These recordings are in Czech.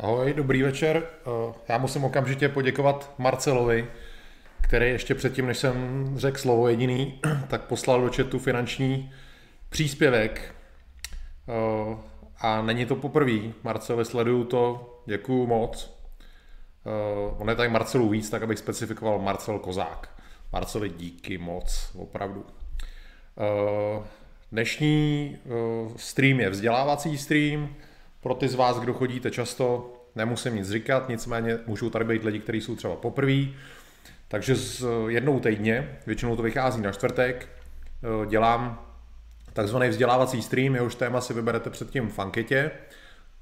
Ahoj, dobrý večer. Eh, já musím okamžitě poděkovat Marcelovi, který ještě předtím, než jsem řekl slovo jediný, tak poslal do chatu finanční příspěvek. Eh, a není to poprvé. Marceli, sleduju to, děkuju moc. Eh, on je tady Marcelu víc, tak abych specifikoval Marcel Kozák. Marceli, díky moc, opravdu. Dnešní stream je vzdělávací stream, pro ty z vás, kdo chodíte často, nemusím nic říkat, nicméně můžou tady být lidi, kteří jsou třeba poprvé. Takže s jednou týdně, většinou to vychází na čtvrtek, eh, dělám takzvaný vzdělávací stream, jehož téma si vyberete předtím v anketě.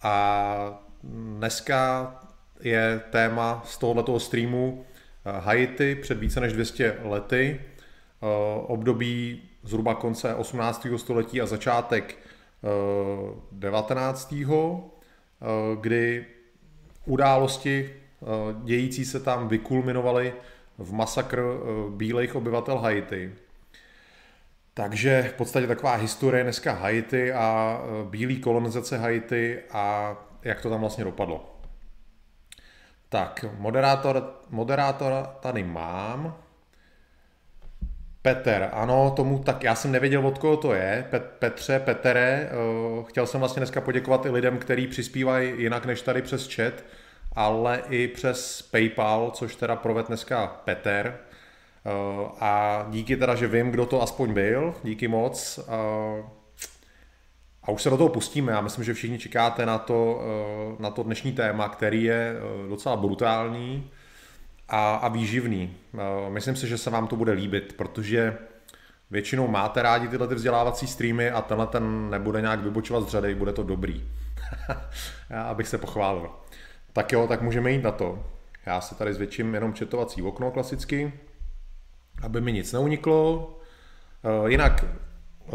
A dneska je téma z tohoto streamu eh, Haiti před více než 200 lety, eh, období zhruba konce 18. století a začátek 19. kdy události dějící se tam vykulminovaly v masakr bílých obyvatel Haiti. Takže v podstatě taková historie dneska Haiti a bílý kolonizace Haiti a jak to tam vlastně dopadlo. Tak, moderátor, moderátor tady mám. Peter, ano, tomu tak, já jsem nevěděl, od koho to je. Pet, Petře, Petere, uh, chtěl jsem vlastně dneska poděkovat i lidem, kteří přispívají jinak než tady přes chat, ale i přes PayPal, což teda proved dneska Peter. Uh, a díky teda, že vím, kdo to aspoň byl, díky moc. Uh, a už se do toho pustíme. Já myslím, že všichni čekáte na to, na to dnešní téma, který je docela brutální a, a výživný. Eh, myslím si, že se vám to bude líbit, protože většinou máte rádi tyhle ty vzdělávací streamy a tenhle ten nebude nějak vybočovat z řady, bude to dobrý. Abych se pochválil. Tak jo, tak můžeme jít na to. Já se tady zvětším jenom četovací okno klasicky, aby mi nic neuniklo. Eh, jinak, eh,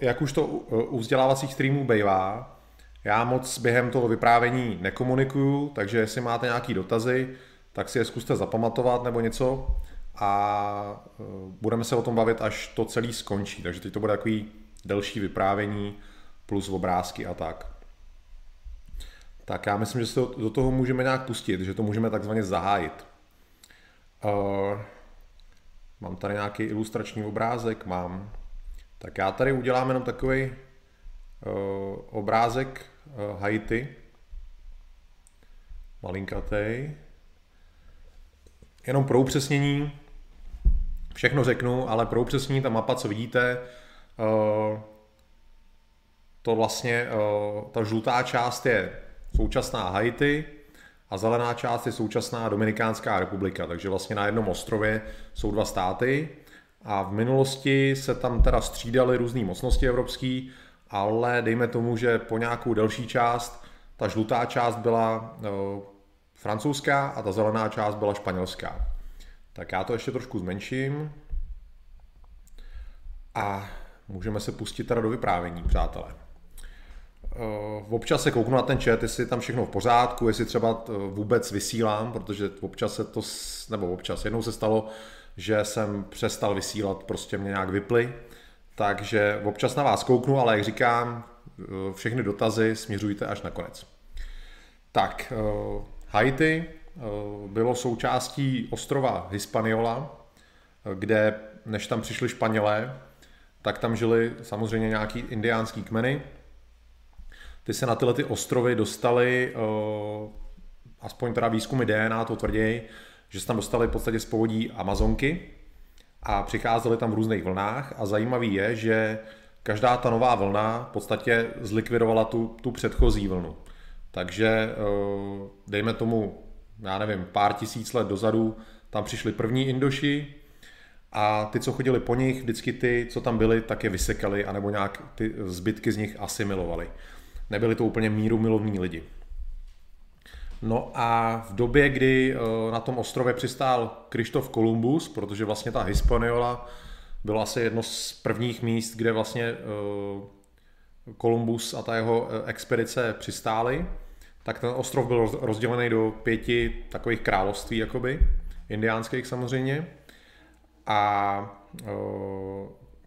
jak už to u vzdělávacích streamů bývá, já moc během toho vyprávění nekomunikuju, takže jestli máte nějaké dotazy, tak si je zkuste zapamatovat nebo něco a e, budeme se o tom bavit, až to celé skončí. Takže teď to bude takový delší vyprávění plus obrázky a tak. Tak já myslím, že se do toho můžeme nějak pustit, že to můžeme takzvaně zahájit. Uh, mám tady nějaký ilustrační obrázek, mám. Tak já tady udělám jenom takový uh, obrázek Haiti. Malinkatej. Jenom pro upřesnění, všechno řeknu, ale pro upřesnění ta mapa, co vidíte, eh, to vlastně, eh, ta žlutá část je současná Haiti a zelená část je současná Dominikánská republika, takže vlastně na jednom ostrově jsou dva státy a v minulosti se tam teda střídaly různé mocnosti evropské, ale dejme tomu, že po nějakou delší část ta žlutá část byla eh, francouzská a ta zelená část byla španělská. Tak já to ještě trošku zmenším a můžeme se pustit teda do vyprávění, přátelé. Eh, občas se kouknu na ten chat, jestli je tam všechno v pořádku, jestli třeba eh, vůbec vysílám, protože občas se to, nebo občas, jednou se stalo, že jsem přestal vysílat, prostě mě nějak vyply, takže občas na vás kouknu, ale jak říkám, eh, všechny dotazy směřujte až na konec. Tak, Haiti eh, bylo součástí ostrova Hispaniola, eh, kde než tam přišli Španělé, tak tam žili samozřejmě nějaký indiánský kmeny. Ty se na tyhle ty ostrovy dostali, eh, aspoň teda výzkumy DNA to tvrději, že se tam dostali v podstatě z povodí Amazonky a přicházeli tam v různých vlnách a zajímavý je, že každá ta nová vlna v podstatě zlikvidovala tu, tu předchozí vlnu. Takže eh, dejme tomu, já nevím, pár tisíc let dozadu tam přišli první Indoši a ty, co chodili po nich, vždycky ty, co tam byli, tak je vysekali anebo nějak ty zbytky z nich asimilovali. Nebyli to úplně míru milovní lidi. No a v době, kdy eh, na tom ostrově přistál Krištof Kolumbus, protože vlastně ta Hispaniola byla asi jedno z prvních míst, kde vlastně eh, Kolumbus a ta jeho expedice přistály, tak ten ostrov byl rozdělený do pěti takových království, jakoby, indiánských samozřejmě. A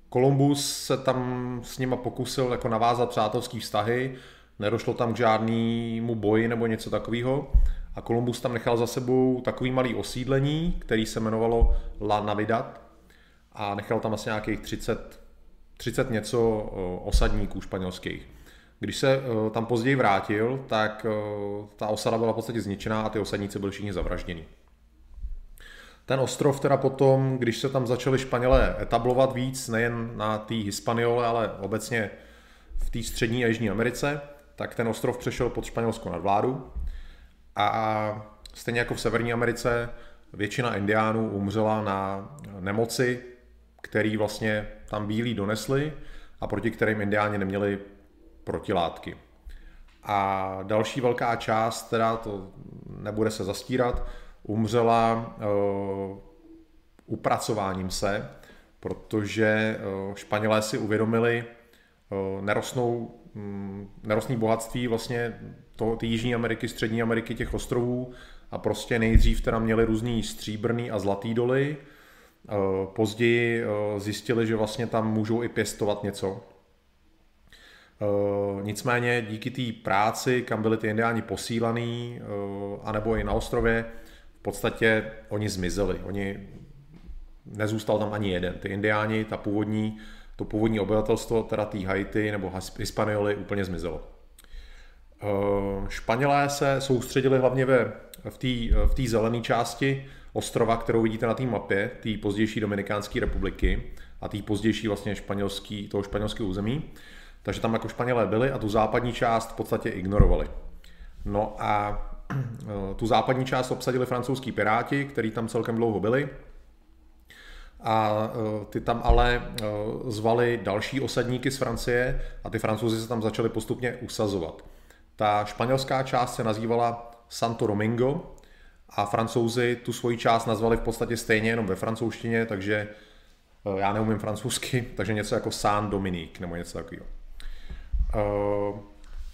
Kolumbus se tam s nima pokusil jako navázat přátelský vztahy, nedošlo tam k žádnému boji nebo něco takového. A Kolumbus tam nechal za sebou takový malý osídlení, který se jmenovalo La Navidad a nechal tam asi nějakých 30, 30 něco osadníků španělských. Když se tam později vrátil, tak ta osada byla v podstatě zničená a ty osadníci byli všichni zavražděni. Ten ostrov teda potom, když se tam začali Španělé etablovat víc, nejen na té Hispaniole, ale obecně v té střední a jižní Americe, tak ten ostrov přešel pod španělskou nadvládu a stejně jako v Severní Americe většina indiánů umřela na nemoci, který vlastně tam bílí donesli a proti kterým indiáni neměli protilátky. A další velká část, teda to nebude se zastírat, umřela uh, upracováním se, protože uh, Španělé si uvědomili uh, nerostnou, um, nerostný bohatství vlastně to, ty Jižní Ameriky, Střední Ameriky, těch ostrovů a prostě nejdřív teda měli různý stříbrný a zlatý doly, později zjistili, že vlastně tam můžou i pěstovat něco. Nicméně díky té práci, kam byli ty indiáni posílaný, anebo i na ostrově, podstatě oni zmizeli. Oni nezůstal tam ani jeden. Ty indiáni, ta původní, to původní obyvatelstvo, teda tý Haiti nebo Hispanioli úplně zmizelo. Eh, Španělé se soustředili hlavně ve, v té v zelené části ostrova, kterou vidíte na té mapě, té pozdější Dominikánské republiky a té pozdější vlastně španělský, toho španělského území. Takže tam jako Španělé byli a tu západní část v podstatě ignorovali. No a Eh, tu západní část obsadili francouzský piráti, kteří tam celkem dlouho byli. A eh, ty tam ale eh, zvali další osadníky z Francie a ty francouzi se tam začali postupně usazovat. Ta španělská část se nazývala Santo Domingo a francouzi tu svoji část nazvali v podstatě stejně, jenom ve francouzštině, takže já neumím francouzsky, takže něco jako San Dominique nebo něco takového.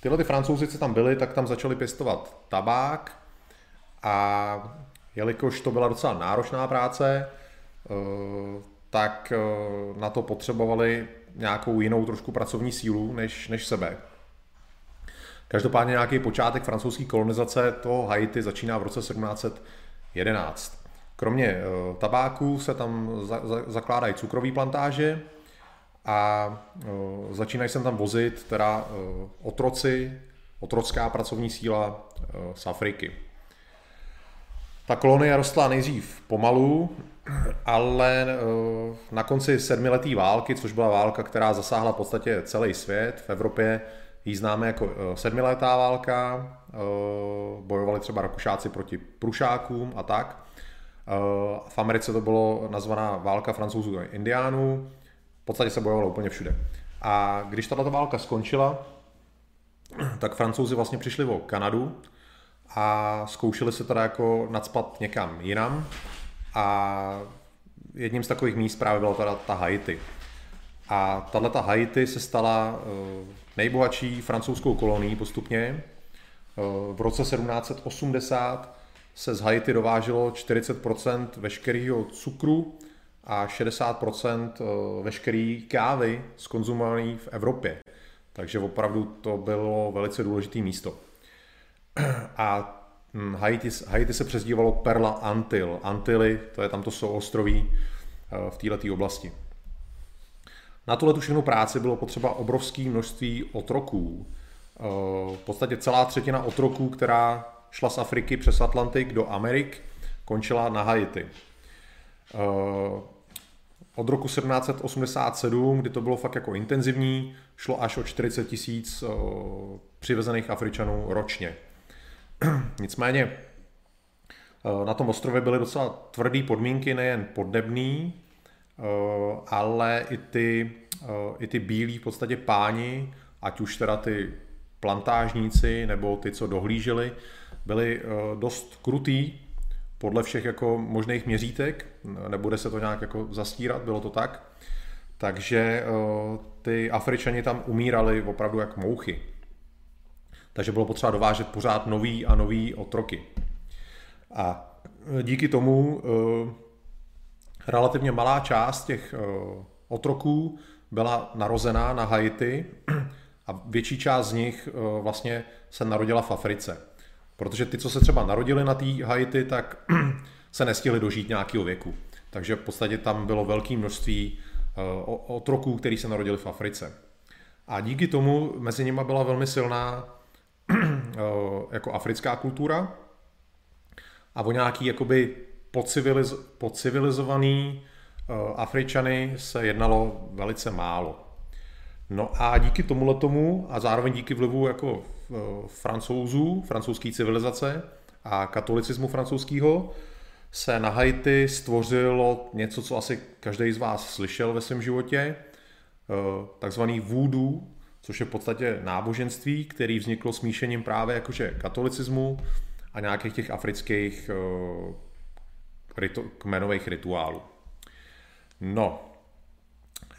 Tyhle ty francouzi, co tam byli, tak tam začali pěstovat tabák a jelikož to byla docela náročná práce, eh, tak eh, na to potřebovali nějakou jinou trošku pracovní sílu než, než sebe. Každopádně nějaký počátek francouzské kolonizace toho Haiti začíná v roce 1711. Kromě eh, tabáku se tam zakládají cukrové plantáže, a uh, začínají se tam vozit teda uh, otroci, otrocká pracovní síla uh, z Afriky. Ta kolonie rostla nejdřív pomalu, ale na konci sedmileté války, což byla válka, která zasáhla v podstatě celý svět, v Evropě ji známe jako sedmiletá válka, bojovali třeba Rakušáci proti Prušákům a tak. V Americe to bylo nazvaná válka francouzů a indiánů, podstatě se bojovalo úplně všude. A když tato válka skončila, tak francouzi vlastně přišli o Kanadu a zkoušeli se teda jako nadspat někam jinam a jedním z takových míst právě byla teda ta Haiti. A tato Haiti se stala eh, nejbohatší francouzskou kolonií postupně. Eh, v roce 1780 se z Haiti dováželo 40% veškerého cukru, a 60% eh, veškeré kávy skonzumované v Evropě. Takže opravdu to bylo velice důležité místo. A hm, Haiti, Haiti se přezdívalo Perla Antil. Antily, to je tam to jsou ostroví eh, v této oblasti. Na tuhle tu práci bylo potřeba obrovské množství otroků. Eh, v podstatě celá třetina otroků, která šla z Afriky přes Atlantik do Amerik, končila na Haiti. Eh, od roku 1787, kdy to bylo fakt jako intenzivní, šlo až o 40 tisíc eh, přivezených Afričanů ročně. Nicméně eh, na tom ostrově byly docela tvrdé podmínky, nejen podnebný, ale i ty, i ty bílí v podstatě páni, ať už teda ty plantážníci nebo ty, co dohlíželi, byli dost krutý podle všech jako možných měřítek, nebude se to nějak jako zastírat, bylo to tak. Takže eh, ty Afričani tam umírali opravdu jako mouchy. Takže bylo potřeba dovážet pořád nový a nový otroky. A díky tomu eh, relativně malá část těch eh, otroků byla narozená na Haiti a větší část z nich vlastně se narodila v Africe. Protože ty, co se třeba narodili na té Haiti, tak se nestihli dožít nějakého věku. Takže v podstatě tam bylo velké množství otroků, kteří se narodili v Africe. A díky tomu mezi nimi byla velmi silná jako africká kultura a o nějaký jakoby pociviliz, pocivilizovaný Afričany se jednalo velice málo. No a díky tomuhle tomu a zároveň díky vlivu jako francouzů, francouzské civilizace a katolicismu francouzského se na Haiti stvořilo něco, co asi každý z vás slyšel ve svém životě, Eh, takzvaný voodoo, což je v podstatě náboženství, který vzniklo smíšením právě jakože katolicismu a nějakých těch afrických ritu, kmenových rituálů. No,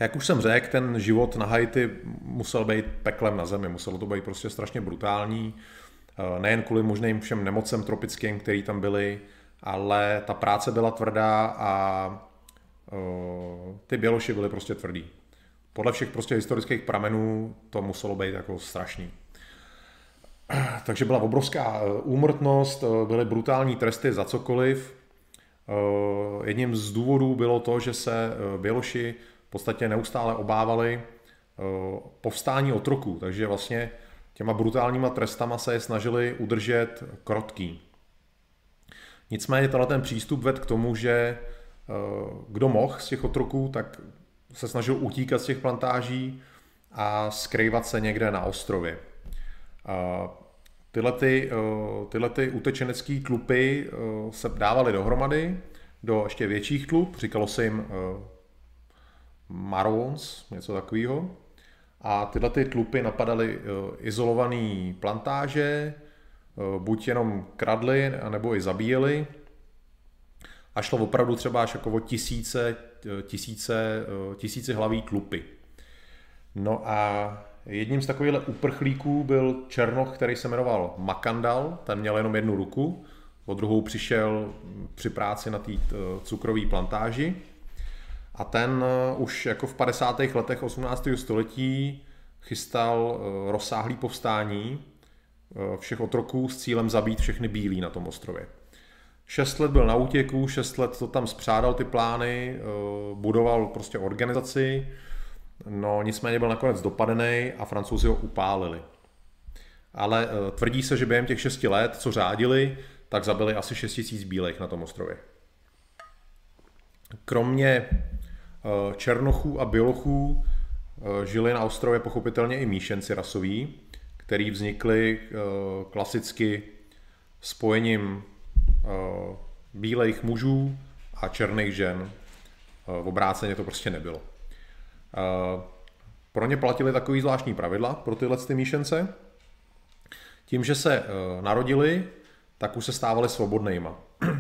jak už jsem řekl, ten život na Haiti musel být peklem na zemi, muselo to být prostě strašně brutální, eh, nejen kvůli možným všem nemocem tropickým, který tam byly, ale ta práce byla tvrdá a uh, ty běloši byly prostě tvrdý podle všech prostě historických pramenů to muselo být jako strašný. Takže byla obrovská eh, úmrtnost, eh, byly brutální tresty za cokoliv. Eh, jedním z důvodů bylo to, že se Běloši podstatě neustále obávali povstání otroků, takže vlastně těma brutálníma trestama se je snažili udržet krotký. Nicméně tenhle ten přístup vedl k tomu, že kdo mohl z těch otroků, tak se snažil utíkat z těch plantáží a skrývat se někde na ostrově. Tyhle, ty, eh, tyhle ty utečenecké tlupy eh, se dávaly dohromady do ještě větších tlup, říkalo se jim eh, marons, něco takového. A tyhle ty tlupy napadaly izolované plantáže, buď jenom kradly, anebo i zabíjeli. A šlo opravdu třeba až jako o tisíce, tisíce, tisíce hlaví tlupy. No a jedním z takových uprchlíků byl Černoch, který se jmenoval Makandal, ten měl jenom jednu ruku, po druhou přišel při práci na té cukrové plantáži a ten eh, už jako v 50. letech 18. století chystal eh, rozsáhlý povstání eh, všech otroků s cílem zabít všechny bílí na tom ostrově. Šest let byl na útěku, šest let to tam spřádal ty plány, budoval prostě organizaci, no nicméně byl nakonec dopadený a francouzi ho upálili. Ale tvrdí se, že během těch šesti let, co řádili, tak zabili asi 6 tisíc bílejch na tom ostrově. Kromě černochů a bělochů žili na ostrově pochopitelně i míšenci rasoví, který vznikli klasicky spojením Eh, bílejch mužů a černých žen. Eh, v obráceně to prostě nebylo. Eh, pro ně platili takový zvláštní pravidla pro tyhle ty míšence. Tím, že se narodili, tak už se stávali svobodnýma.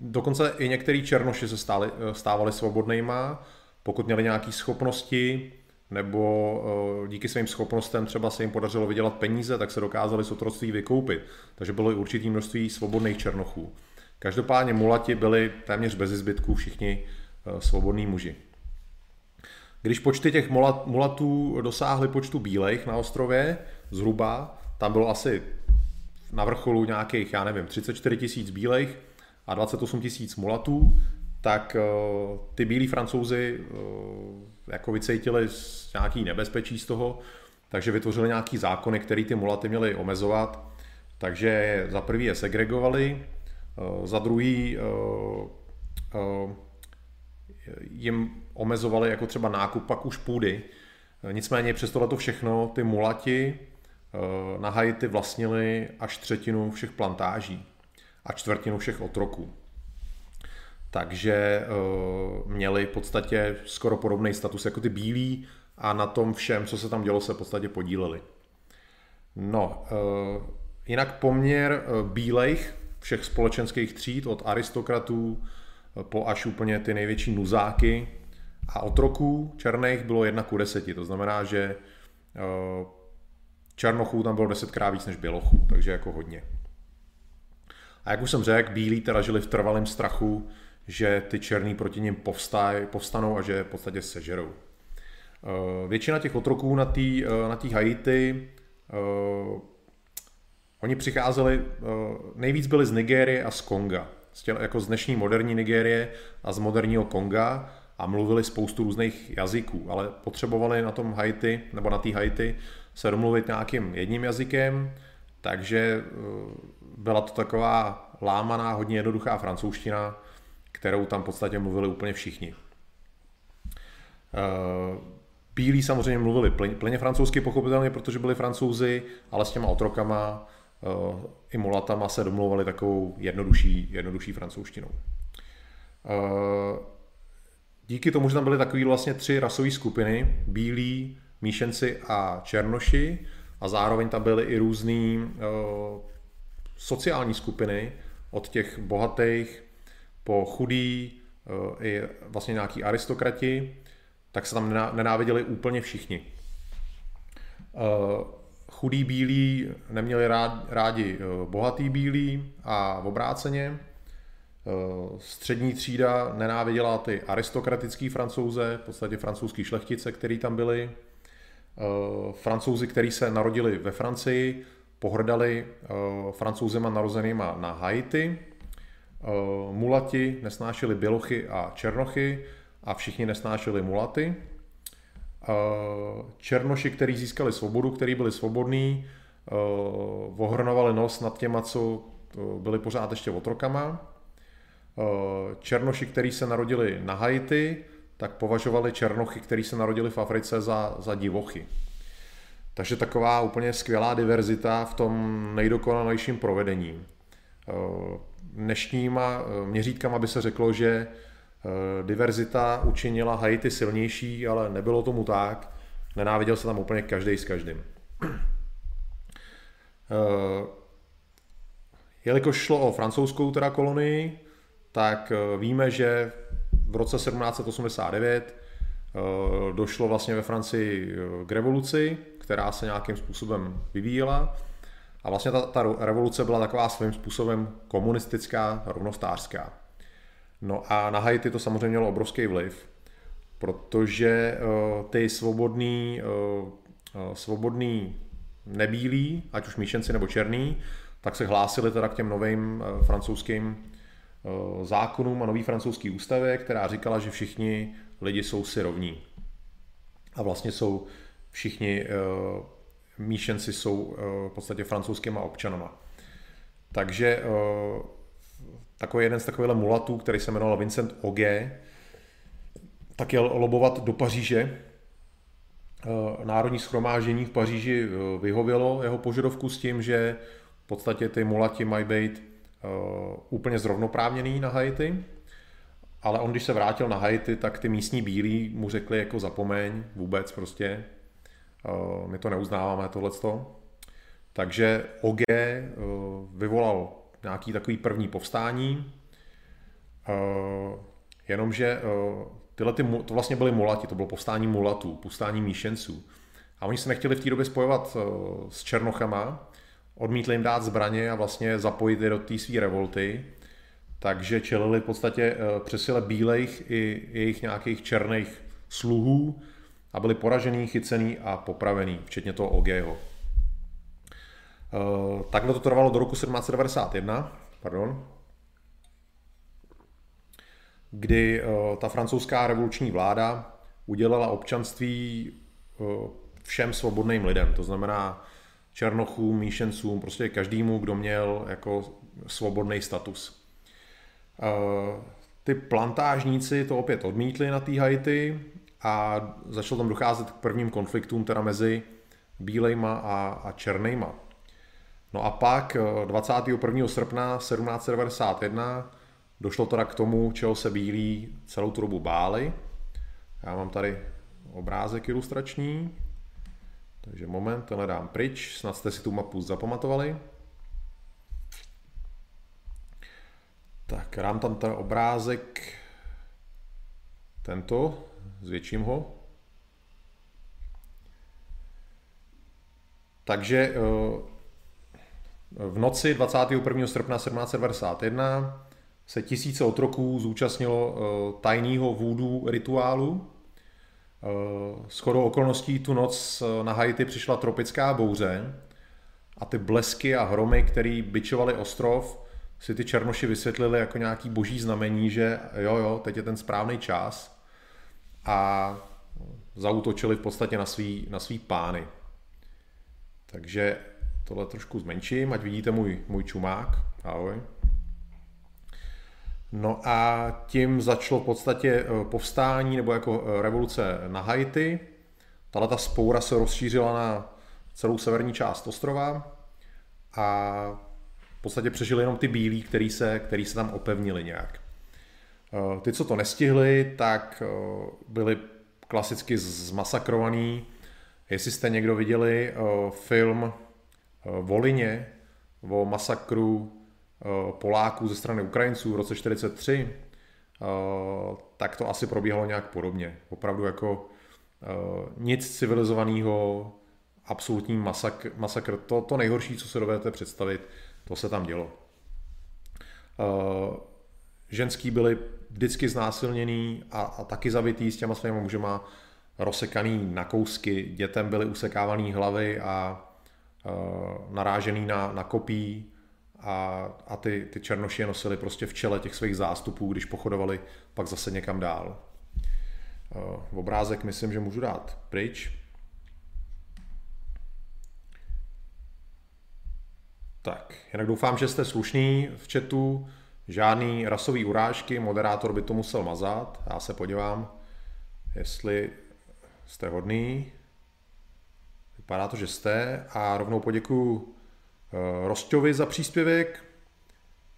Dokonce i některý černoši se stali, stávali svobodnýma, pokud měli nějaké schopnosti, nebo eh, díky svým schopnostem třeba se jim podařilo vydělat peníze, tak se dokázali z otroctví vykoupit. Takže bylo i určitý množství svobodných černochů. Každopádně mulati byli téměř bez zbytků všichni eh, svobodní muži. Když počty těch mulatů dosáhly počtu bílejch na ostrově, zhruba, tam bylo asi na vrcholu nějakých, já nevím, 34 tisíc bílejch a 28 tisíc mulatů, tak uh, ty bílí francouzi uh, jako vycítili nějaký nebezpečí z toho, takže vytvořili nějaký zákony, které ty mulaty měly omezovat. Takže za prvý je segregovali, uh, za druhý jim omezovali jako třeba nákup pak už půdy. Nicméně přes tohle všechno ty mulati na Haiti vlastnili až třetinu všech plantáží a čtvrtinu všech otroků takže uh, měli v podstatě skoro podobný status jako ty bílí a na tom všem, co se tam dělo, se v podstatě podíleli. No, uh, jinak poměr uh, bílejch všech společenských tříd, od aristokratů po až úplně ty největší nuzáky a otroků černých bylo jedna ku deseti. To znamená, že černochů tam bylo desetkrát víc než bělochů, takže jako hodně. A jak už jsem řekl, bílí teda žili v trvalém strachu, že ty černý proti ním povstaj, povstanou a že v podstatě sežerou. Většina těch otroků na té na tý Haiti, oni přicházeli, nejvíc byli z Nigérie a z Konga, jako z dnešní moderní Nigérie a z moderního Konga a mluvili spoustu různých jazyků, ale potřebovali na tom Haiti, nebo na té Haiti, se domluvit nějakým jedním jazykem, takže byla to taková lámaná, hodně jednoduchá francouzština, kterou tam v podstatě mluvili úplně všichni. Eh, bílí samozřejmě mluvili plně, francouzsky, pochopitelně, protože byli francouzi, ale s těma otrokama eh, i mulatama se domluvali takovou jednodušší, jednodušší francouzštinou. Eh, díky tomu, že tam byly takové vlastně tři rasové skupiny, bílí, míšenci a černoši, a zároveň tam byly i různé sociální skupiny, od těch bohatých po chudý, eh, i vlastně nějaký aristokrati, tak se tam nenáviděli úplně všichni. Eh, chudí bílí neměli rádi eh, bohatý bílí a obráceně. Střední třída nenáviděla ty aristokratický francouze, v podstatě francouzský šlechtice, který tam byli. Francouzi, kteří se narodili ve Francii, pohrdali francouzema narozenýma na Haiti, Eh, mulati nesnášeli bělochy a černochy a všichni nesnášeli mulaty. Eh, černoši, kteří získali svobodu, kteří byli svobodní, eh, ohrnovali nos nad těma, co byli pořád ještě otrokama. Černoši, kteří se narodili na Haiti, tak považovali černochy, kteří se narodili v Africe za, za divochy. Takže taková úplně skvělá diverzita v tom nejdokonalejším provedení dnešníma eh, měřítkama by se řeklo, že eh, diverzita učinila Haiti silnější, ale nebylo tomu tak. Nenáviděl se tam úplně každý s každým. Eh, jelikož šlo o francouzskou teda kolonii, tak víme, že v roce 1789 došlo vlastně ve Francii k revoluci, která se nějakým způsobem vyvíjela a vlastně ta, ta revoluce byla taková svým způsobem komunistická, rovnostářská. No a na Haiti to samozřejmě mělo obrovský vliv, protože uh, ty svobodný, uh, svobodný nebílí, ať už míšenci nebo černý, tak se hlásili teda k těm novým uh, francouzským uh, zákonům a nový francouzský ústavě, která říkala, že všichni lidi jsou si rovní. A vlastně jsou všichni uh, míšenci jsou eh, v podstatě francouzskýma občanama. Takže eh, takový jeden z takových mulatů, který se jmenoval Vincent Ogé, tak jel lobovat do Paříže. Eh, Národní schromáždění v Paříži vyhovělo jeho požadovku s tím, že v podstatě ty mulati mají být úplně zrovnoprávněný na Haiti, ale on, když se vrátil na Haiti, tak ty místní bílí mu řekli jako zapomeň vůbec prostě, Eh, my to neuznáváme tohleto. Takže OG eh, vyvolal nějaký takový první povstání, eh, jenomže tyhle ty, to vlastně byly mulati, to bylo povstání mulatů, povstání míšenců. A oni se nechtěli v té době spojovat s Černochama, odmítli jim dát zbraně a vlastně zapojit je do té své revolty, takže čelili v podstatě přesile bílejch i jejich nějakých černých sluhů, a byli poražený, chycený a popravený, včetně toho OGho. Eh, takhle to trvalo do roku 1791, pardon, kdy eh, ta francouzská revoluční vláda udělala občanství eh, všem svobodným lidem, to znamená černochům, míšencům, prostě každému, kdo měl jako svobodný status. Ty plantážníci to opět odmítli na té Haiti a začalo tam docházet k prvním konfliktům teda mezi bílejma a, a černejma. No a pak 21. Eh, srpna 1791 došlo teda k tomu, čeho se bílí celou tu dobu báli. Já mám tady obrázek ilustrační, takže moment, tenhle dám pryč, snad jste si tu mapu zapamatovali. Tak, dám tam ten obrázek, tento, zvětším ho. Takže eh, v noci 21. srpna 1791 se tisíce otroků zúčastnilo eh, tajného vůdu rituálu. S chodou okolností tu noc na Haiti přišla tropická bouře a ty blesky a hromy, který byčovali ostrov, si ty černoši vysvětlili jako nějaký boží znamení, že jo, jo, teď je ten správný čas a zautočili v podstatě na svý, na svý pány. Takže tohle trošku zmenším, ať vidíte můj, můj čumák. Ahoj. No a tím začalo v podstatě eh, povstání nebo jako eh, revoluce na Haiti. Tahle ta spoura se rozšířila na celou severní část ostrova a v podstatě přežili jenom ty bílí, který se, který se tam opevnili nějak. Eh, ty, co to nestihli, tak byli klasicky zmasakrovaný. Jestli jste někdo viděli film Volině o masakru Eh, Poláků ze strany Ukrajinců v roce 43, eh, tak to asi probíhalo nějak podobně. Opravdu jako eh, nic civilizovaného, absolutní masakr, masakr to, to nejhorší, co se dovedete představit, to se tam dělo. Ženský byli vždycky znásilněný a, a taky zabitý s těma svými mužema, rozsekaný na kousky, dětem byly usekávaný hlavy a narážený na, na kopí, a, a ty, ty černoši je nosili prostě v čele těch svých zástupů, když pochodovali pak zase někam dál. V obrázek myslím, že můžu dát pryč. Tak, jinak doufám, že jste slušný v chatu, žádný rasový urážky, moderátor by to musel mazat, já se podívám, jestli jste hodný. Vypadá to, že jste a rovnou poděkuju Eh, Rosťovi za příspěvek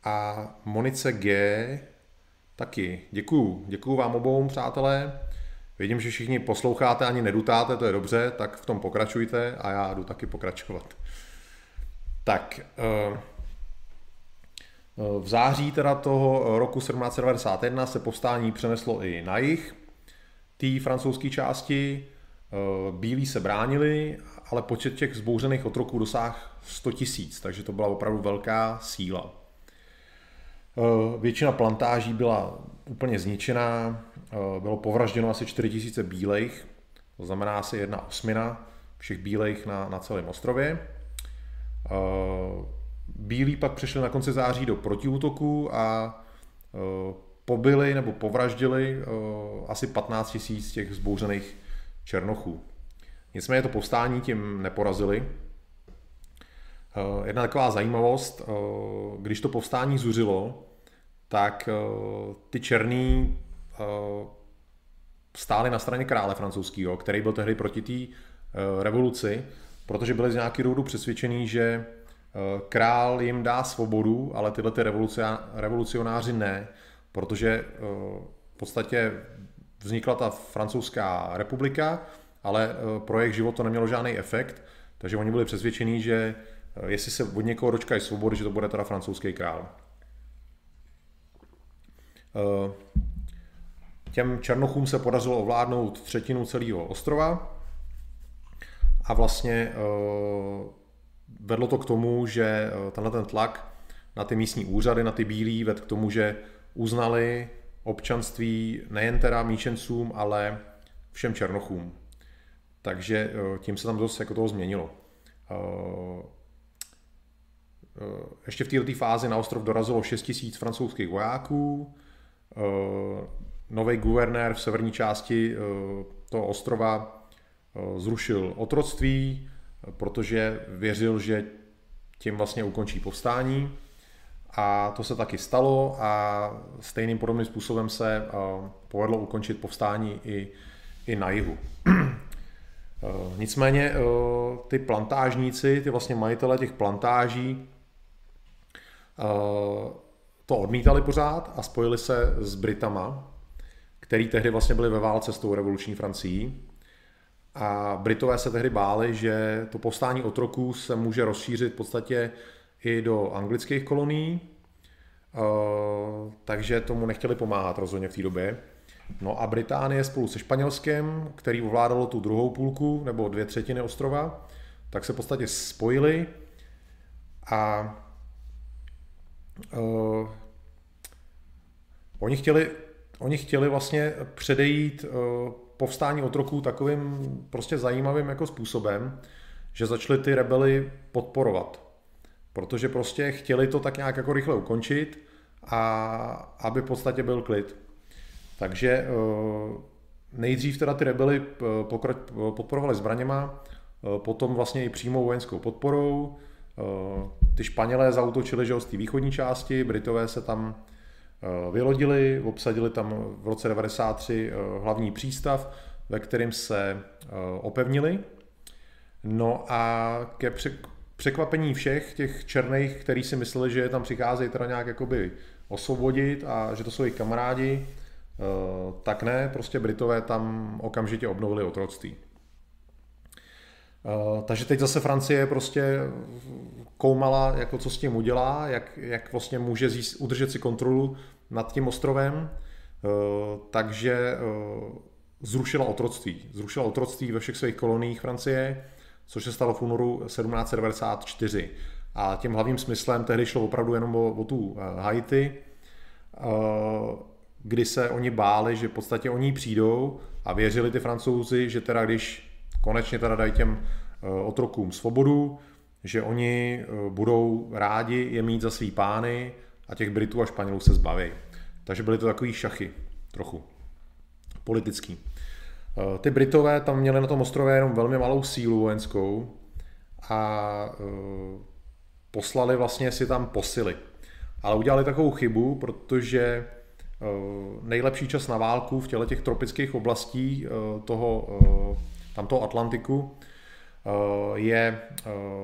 a Monice G taky. Děkuju. Děkuju vám obou, přátelé. Vidím, že všichni posloucháte, ani nedutáte, to je dobře, tak v tom pokračujte a já jdu taky pokračovat. Tak, eh, v září teda toho roku 1791 se povstání přeneslo i na jich té francouzské části. Eh, bílí se bránili ale počet těch zbouřených otroků dosáhl 100 tisíc, takže to byla opravdu velká síla. Eh, většina plantáží byla úplně zničená, eh, bylo povražděno asi 4 tisíce bílejch, to znamená asi jedna osmina všech bílejch na, na celém ostrově. Eh, bílí pak přišli na konci září do protiútoku a pobili nebo povraždili asi 15 tisíc těch zbouřených černochů. Nicméně to povstání tím neporazili. Eh, jedna taková zajímavost, eh, když to povstání zuřilo, tak eh, ty černý stáli na straně krále francouzského, který byl tehdy proti té revoluci, protože byli z nějaký důvodu přesvědčený, že král jim dá svobodu, ale tyhle ty revolucionáři ne, protože v podstatě vznikla ta francouzská republika, ale eh, pro jejich život to nemělo žádný efekt, takže oni byli přesvědčení, že eh, jestli se od někoho dočkají svobody, že to bude teda francouzský král. Eh, těm Černochům se podařilo ovládnout třetinu celého ostrova a vlastně vedlo to k tomu, že tenhle ten tlak na ty místní úřady, na ty bílí, ved k tomu, že uznali občanství nejen teda míšencům, ale všem černochům. Takže eh, tím se tam dost jako toho změnilo. Eh, eh, ještě v této fázi na ostrov dorazilo 6 000 francouzských vojáků. Nový guvernér v severní části toho ostrova zrušil otroctví, protože věřil, že tím vlastně ukončí povstání. A to se taky stalo a stejným podobným způsobem se povedlo ukončit povstání i, i na jihu. Eh, nicméně eh, ty plantážníci, ty vlastně majitele těch plantáží, eh, to odmítali pořád a spojili se s Britama, který tehdy vlastně byli ve válce s tou revoluční Francií. A Britové se tehdy báli, že to povstání otroků se může rozšířit v podstatě i do anglických kolonií, takže tomu nechtěli pomáhat rozhodně v té době. No a Británie spolu se Španělskem, který ovládalo tu druhou půlku nebo dvě třetiny ostrova, tak se v podstatě spojili a uh, oni chtěli Oni chtěli vlastně předejít uh, povstání otroků takovým prostě zajímavým jako způsobem, že začali ty rebely podporovat. Protože prostě chtěli to tak nějak jako rychle ukončit a aby v podstatě byl klid. Takže eh, nejdřív teda ty rebely eh, podporovali zbraněma, eh, potom vlastně i přímou vojenskou podporou. Ty Španělé zautočili že z té východní části, Britové se tam vylodili, obsadili tam v roce 93 hlavní přístav, ve kterým se opevnili. No a ke překvapení všech těch černých, kteří si mysleli, že je tam přicházejí teda nějak jakoby osvobodit a že to jsou jejich kamarádi, Eh, tak ne, prostě Britové tam okamžitě obnovili otroctví. Eh, takže teď zase Francie prostě koumala, jako co s tím udělá, jak, jak vlastně může zjist, udržet si kontrolu nad tím ostrovem, eh, takže zrušila otroctví. Zrušila otroctví ve všech svých koloniích Francie, což se stalo v únoru 1794. A tím hlavním smyslem tehdy šlo opravdu jenom o, o tu Haiti kdy se oni báli, že v podstatě oni přijdou a věřili ty francouzi, že teda když konečně teda dají těm eh, otrokům svobodu, že oni eh, budou rádi je mít za svý pány a těch Britů a Španělů se zbaví. Takže byly to takový šachy, trochu politický. Eh, ty Britové tam měli na tom ostrově jenom velmi malou sílu vojenskou a poslali vlastně si tam posily. Ale udělali takovou chybu, protože Eh, nejlepší čas na válku v těle těch tropických oblastí eh, toho, eh, tamto Atlantiku je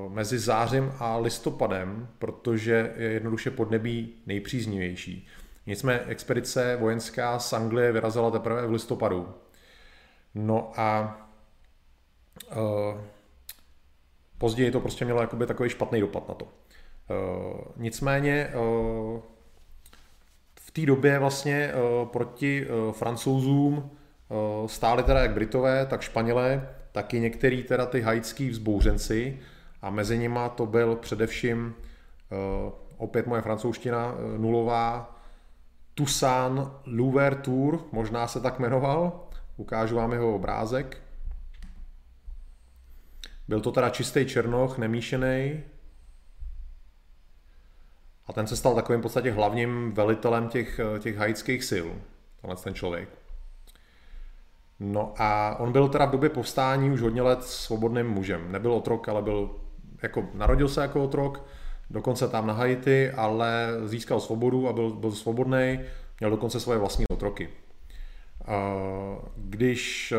mezi zářím a listopadem, protože je jednoduše podnebí nejpříznivější. Nicméně expedice vojenská z Anglie vyrazila teprve v listopadu. No a později to prostě mělo jakoby takový špatný dopad na to. Nicméně v té době vlastně proti francouzům stáli teda jak Britové, tak Španělé, tak i některý teda ty haitský vzbouřenci a mezi nima to byl především opět moje francouzština nulová Toussaint Louverture, možná se tak jmenoval, ukážu vám jeho obrázek. Byl to teda čistý černoch, nemíšený, a ten se stal takovým v podstatě hlavním velitelem těch, eh, těch haitských sil, tenhle ten člověk. No a on byl teda v době povstání už hodně let svobodným mužem. Nebyl otrok, ale byl, jako, narodil se jako otrok, dokonce tam na Haiti, ale získal svobodu a byl, byl svobodný, měl dokonce svoje vlastní otroky. Když eh,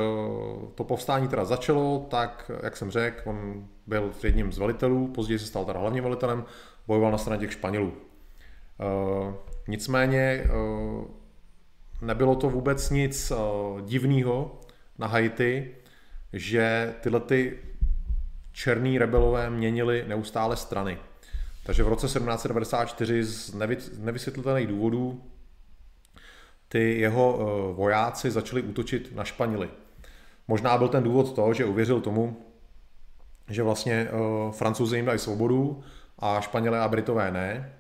to povstání teda začalo, tak, jak jsem řekl, on byl jedním z velitelů, později se stal teda hlavním velitelem, bojoval na straně těch Španělů. Eh, nicméně eh, nebylo to vůbec nic divného na Haiti, že tyhle ty černý rebelové měnili neustále strany. Takže v roce 1794 z nevysvětlitelných důvodů ty jeho eh, vojáci začali útočit na Španěly. Možná byl ten důvod to, že uvěřil tomu, že vlastně eh, francouzi jim dají svobodu a Španělé a Britové ne.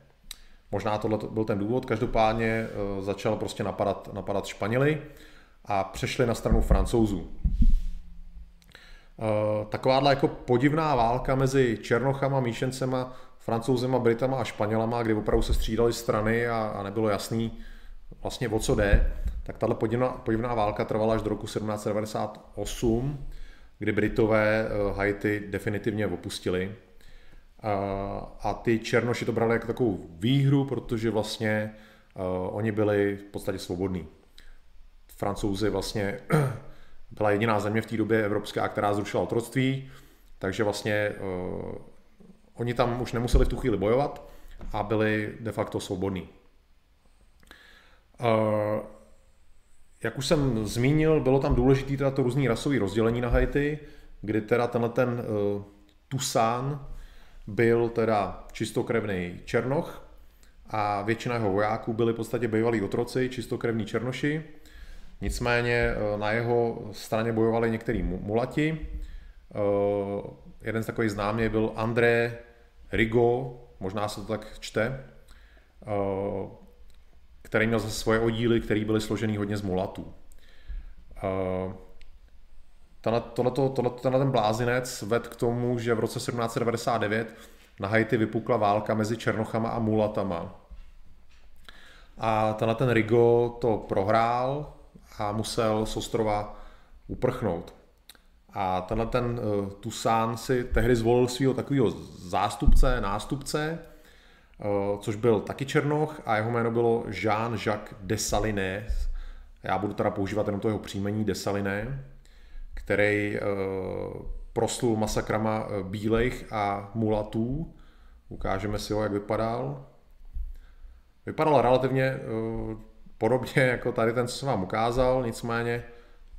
Možná tohle byl ten důvod, každopádně eh, začal prostě napadat, napadat Španěly a přešli na stranu francouzů. Takováhle jako podivná válka mezi Černochama, Míšencema, Francouzema, Britama a Španělama, kdy opravdu se střídali strany a, a nebylo jasný, vlastně o co jde, tak tahle podivná, podivná válka trvala až do roku 1798, kdy Britové eh, Haiti definitivně opustili. A, ty Černoši to brali jako takovou výhru, protože vlastně oni byli v podstatě svobodní. Francouzi vlastně byla jediná země v té době evropská, která zrušila otroctví, takže vlastně uh, oni tam už nemuseli v tu chvíli bojovat a byli de facto svobodní. Uh, jak už jsem zmínil, bylo tam důležité to různý rasový rozdělení na Haiti, kdy teda tenhle ten uh, Tucson byl teda čistokrevný černoch a většina jeho vojáků byli v podstatě bývalí otroci, čistokrevní černoši. Nicméně uh, na jeho straně bojovali některý mulati. Uh, jeden z takových známých byl André Rigo, možná se to tak čte. Uh, který měl zase svoje oddíly, které byly složený hodně z mulatů. Tohleto, tohleto, tenhle ten blázinec ved k tomu, že v roce 1799 na Haiti vypukla válka mezi Černochama a Mulatama. A tenhle ten Rigo to prohrál a musel z ostrova uprchnout. A tenhle ten uh, Tusán si tehdy zvolil svého takového zástupce, nástupce, uh, což byl taky Černoch a jeho jméno bylo Jean-Jacques Dessalines. Já budu teda používat jenom to jeho příjmení Dessalines, který uh, proslul masakrama bílejch a mulatů. Ukážeme si ho, jak vypadal. Vypadal relativně uh, podobně jako tady ten, co jsem vám ukázal, nicméně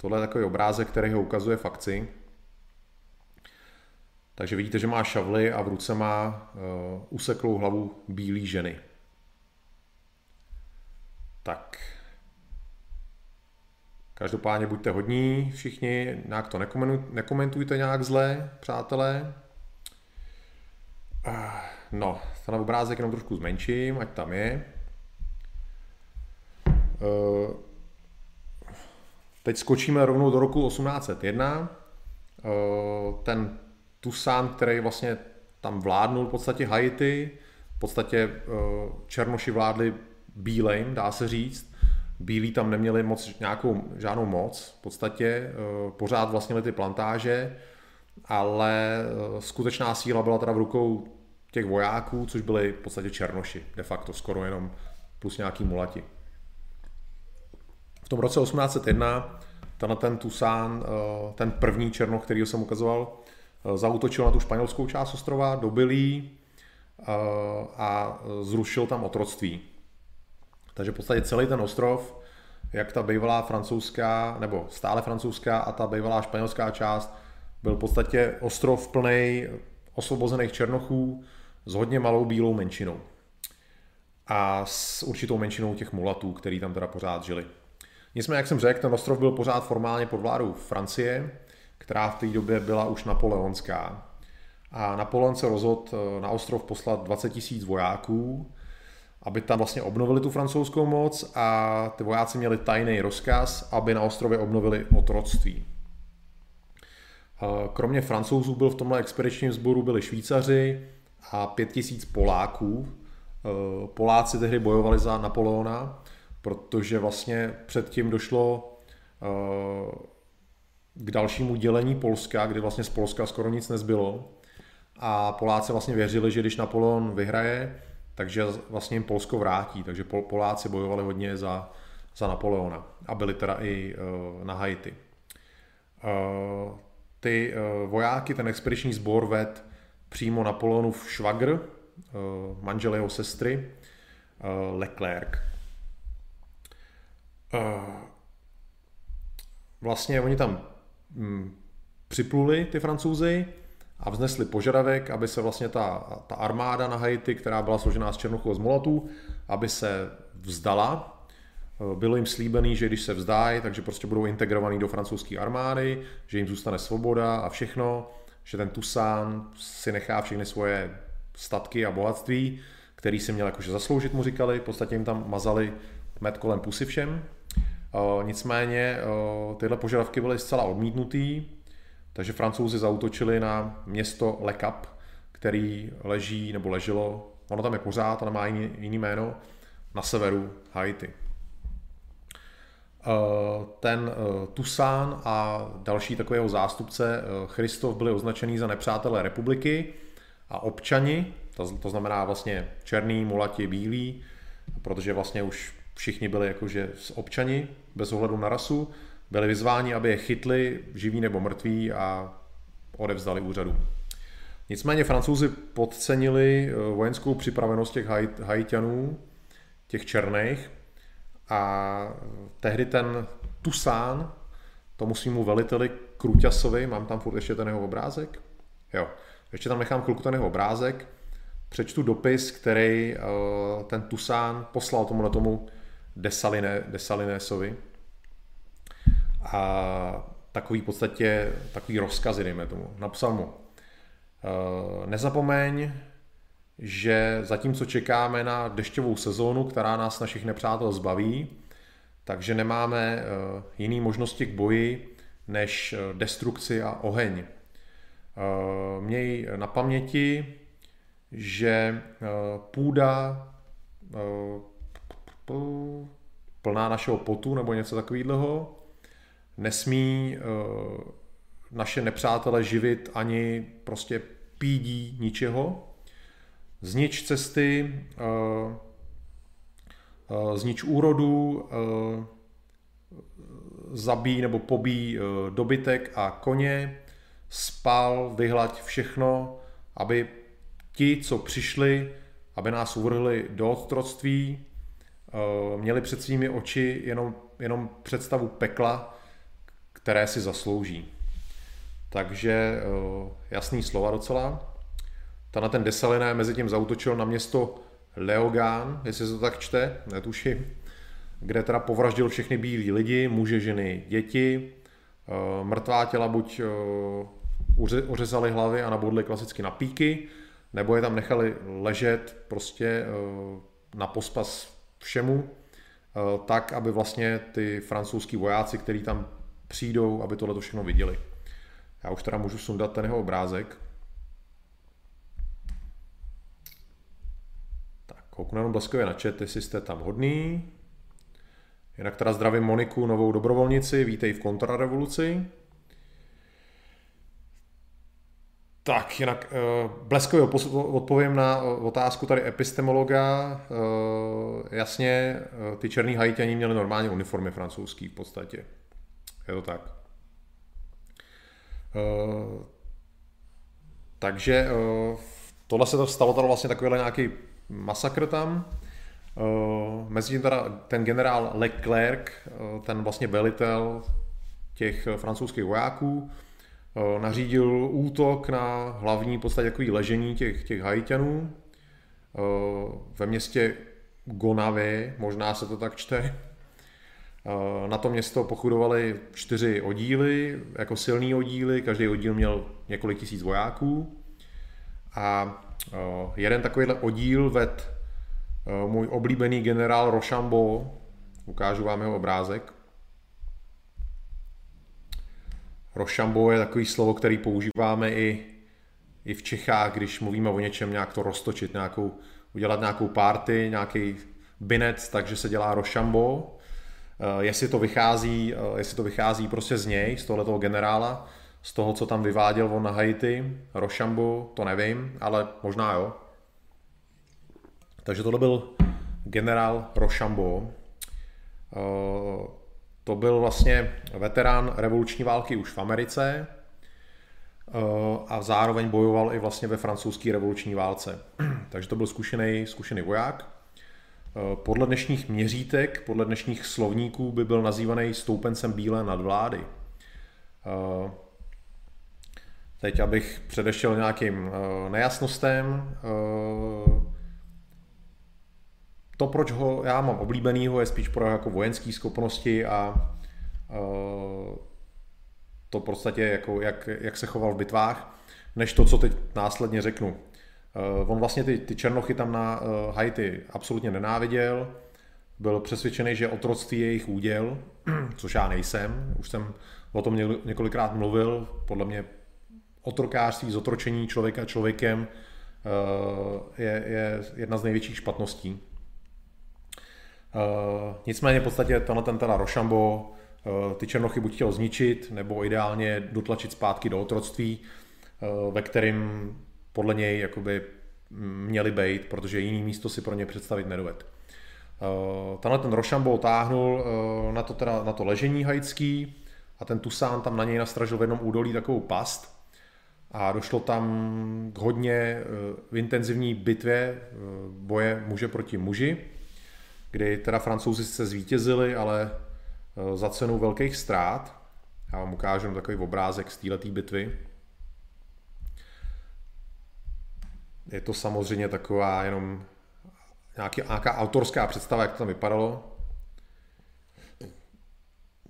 Tohle je takový obrázek, který ho ukazuje v akci. Takže vidíte, že má šavly a v ruce má useklou hlavu bílé ženy. Tak. Každopádně buďte hodní všichni, nějak to nekomentujte nějak zle, přátelé. Uh, no, ten obrázek jenom trošku zmenším, ať tam je. Uh, Teď skočíme rovnou do roku 1801. Eh, ten Tucson, který vlastně tam vládnul v podstatě Haiti, v podstatě eh, Černoši vládli bílejm, dá se říct. Bílí tam neměli moc nějakou, žádnou moc, v podstatě eh, pořád vlastnili ty plantáže, ale skutečná síla byla teda v rukou těch vojáků, což byli v podstatě Černoši, de facto skoro jenom plus nějaký mulati tom roce 1801 tenhle ten Tucson, eh, ten první černoch, který jsem ukazoval, eh, zautočil na tu španělskou část ostrova, dobil eh, a zrušil tam otroctví. Takže v podstatě celý ten ostrov, jak ta bývalá francouzská, nebo stále francouzská a ta bývalá španělská část, byl v podstatě ostrov plný osvobozených černochů s hodně malou bílou menšinou. A s určitou menšinou těch mulatů, který tam teda pořád žili. Nicméně, jak jsem řekl, ten ostrov byl pořád formálně pod vládou Francie, která v té době byla už napoleonská. A Napoleon se rozhodl eh, na ostrov poslat 20 000 vojáků, aby tam vlastně obnovili tu francouzskou moc a ty vojáci měli tajný rozkaz, aby na ostrově obnovili otroctví. Eh, kromě francouzů byl v tomhle expedičním sboru byli Švýcaři a 5000 Poláků. Eh, Poláci tehdy bojovali za Napoleona protože vlastně předtím došlo eh, k dalšímu dělení Polska, kdy vlastně z Polska skoro nic nezbylo a Poláci vlastně věřili, že když Napoleon vyhraje, takže vlastně jim Polsko vrátí, takže Poláci bojovali hodně za, za Napoleona a byli teda i uh, na Haiti. Uh, ty uh, vojáky, ten expediční sbor ved přímo Napoleonův švagr, uh, manžel jeho sestry, uh, Leclerc. Uh, vlastně oni tam hm, připluli, ty francouzi, a vznesli požadavek, aby se vlastně ta, ta armáda na Haiti, která byla složená z Černochů a z Molatů, aby se vzdala. Eh, bylo jim slíbený, že když se vzdají, takže prostě budou integrovaný do francouzské armády, že jim zůstane svoboda a všechno, že ten Toussaint si nechá všechny svoje statky a bohatství, který si měl jakože zasloužit, mu říkali, v podstatě jim tam mazali med kolem pusy všem, Nicméně tyhle požadavky byly zcela odmítnutý, takže francouzi zautočili na město Le Cap, který leží nebo leželo, ono tam je pořád, ale má jiný, jiný jméno, na severu Haiti. Ten Tusán a další takového zástupce Christoph byli označený za nepřátelé republiky a občani, to, znamená vlastně černý, mulati, bílí, protože vlastně už všichni byli jakože občani, bez ohledu na rasu, byli vyzváni, aby je chytli, živí nebo mrtví a odevzdali úřadu. Nicméně francouzi podcenili eh, vojenskou připravenost těch Haitianů, těch černých, a tehdy ten Tusán, tomu svýmu veliteli Kruťasovi, mám tam furt ještě ten jeho obrázek? Jo, ještě tam nechám chvilku ten jeho obrázek, přečtu dopis, který eh, ten Tusán poslal tomu tomu Desaline, Desalinesovi. A takový v podstatě, takový rozkazy, dejme tomu. Napsal mu, eh, nezapomeň, že zatímco čekáme na dešťovou sezónu, která nás našich nepřátel zbaví, takže nemáme eh, jiné možnosti k boji, než destrukci a oheň. Měj na paměti, že půda plná našeho potu nebo něco takového nesmí naše nepřátele živit ani prostě pídí ničeho. Znič cesty, eh, eh, znič úrodu, eh, zabí nebo pobí dobytek a koně, spal, vyhlaď všechno, aby ti, co přišli, aby nás uvrhli do otroctví, měli před svými oči jenom, jenom představu pekla, které si zaslouží. Takže jasný slova docela. Ta na ten Desaliné mezi tím zautočil na město Leogán, jestli se to tak čte, netuším, kde teda povraždil všechny bílí lidi, muže, ženy, děti, mrtvá těla buď uřezali hlavy a nabodli klasicky na píky, nebo je tam nechali ležet prostě na pospas všemu, tak, aby vlastně ty francouzský vojáci, kteří tam přijdou, aby tohle všechno viděli. Já už teda můžu sundat ten jeho obrázek. Tak, kouknu jenom bleskově na chat, jestli jste tam hodný. Jinak teda zdravím Moniku, novou dobrovolnici, vítej v kontrarevoluci. Tak, jinak uh, bleskově odpovím na otázku tady epistemologa. Uh, jasně, ty černý hajtění měli normálně uniformy francouzský v podstatě. Je to tak. Uh, takže uh, tohle se to stalo tady vlastně takovýhle nějaký masakr tam. Uh, mezi tím teda ten generál Leclerc, uh, ten vlastně velitel těch francouzských vojáků, uh, nařídil útok na hlavní podstatě takový ležení těch, těch Haitianů ve městě Gonave, možná se to tak čte, na to město pochudovali čtyři oddíly, jako silný oddíly, každý oddíl měl několik tisíc vojáků a jeden takovýhle oddíl ved můj oblíbený generál Rochambeau, ukážu vám jeho obrázek. Rochambeau je takový slovo, který používáme i, i v Čechách, když mluvíme o něčem, nějak to roztočit, nějakou, udělat nějakou party, nějaký binec, takže se dělá Rochambeau. Eh, jestli to vychází, eh, jestli to vychází prostě z něj, z tohoto generála, z toho, co tam vyváděl on na Haiti, Rochambu, to nevím, ale možná jo. Takže tohle byl generál Rochambeau. Eh, to byl vlastně veterán revoluční války už v Americe a zároveň bojoval i vlastně ve francouzské revoluční válce. Takže to byl zkušený, zkušený voják. Eh, podle dnešních měřítek, podle dnešních slovníků by byl nazývaný stoupencem bílé nadvlády. Eh, teď, abych předešel nějakým eh, nejasnostem, to, proč ho já mám oblíbenýho, je spíš pro jako vojenské schopnosti a to v podstatě, jako, jak, jak se choval v bitvách, než to, co teď následně řeknu. Uh, on vlastně ty, ty černochy tam na uh, Haiti absolutně nenáviděl, byl přesvědčený, že otroctví je jejich úděl, což já nejsem, už jsem o tom několikrát mluvil, podle mě otrokářství, zotročení člověka člověkem uh, je, je jedna z největších špatností. Nicméně v podstatě tenhle ten teda Rošambo ty černochy buď chtěl zničit, nebo ideálně dotlačit zpátky do otroctví, ve kterým podle něj jakoby měli být, protože jiný místo si pro ně představit nedoved. Uh, tenhle ten Rošambo táhnul uh, na to, teda, na to ležení haitský a ten Tusán tam na něj nastražil v jednom údolí takovou past a došlo tam k hodně v intenzivní bitvě boje muže proti muži, kdy teda francouzi se zvítězili, ale za cenu velkých ztrát. Já vám ukážu takový obrázek z této bitvy. Je to samozřejmě taková jenom nějaký, nějaká autorská představa, jak to tam vypadalo.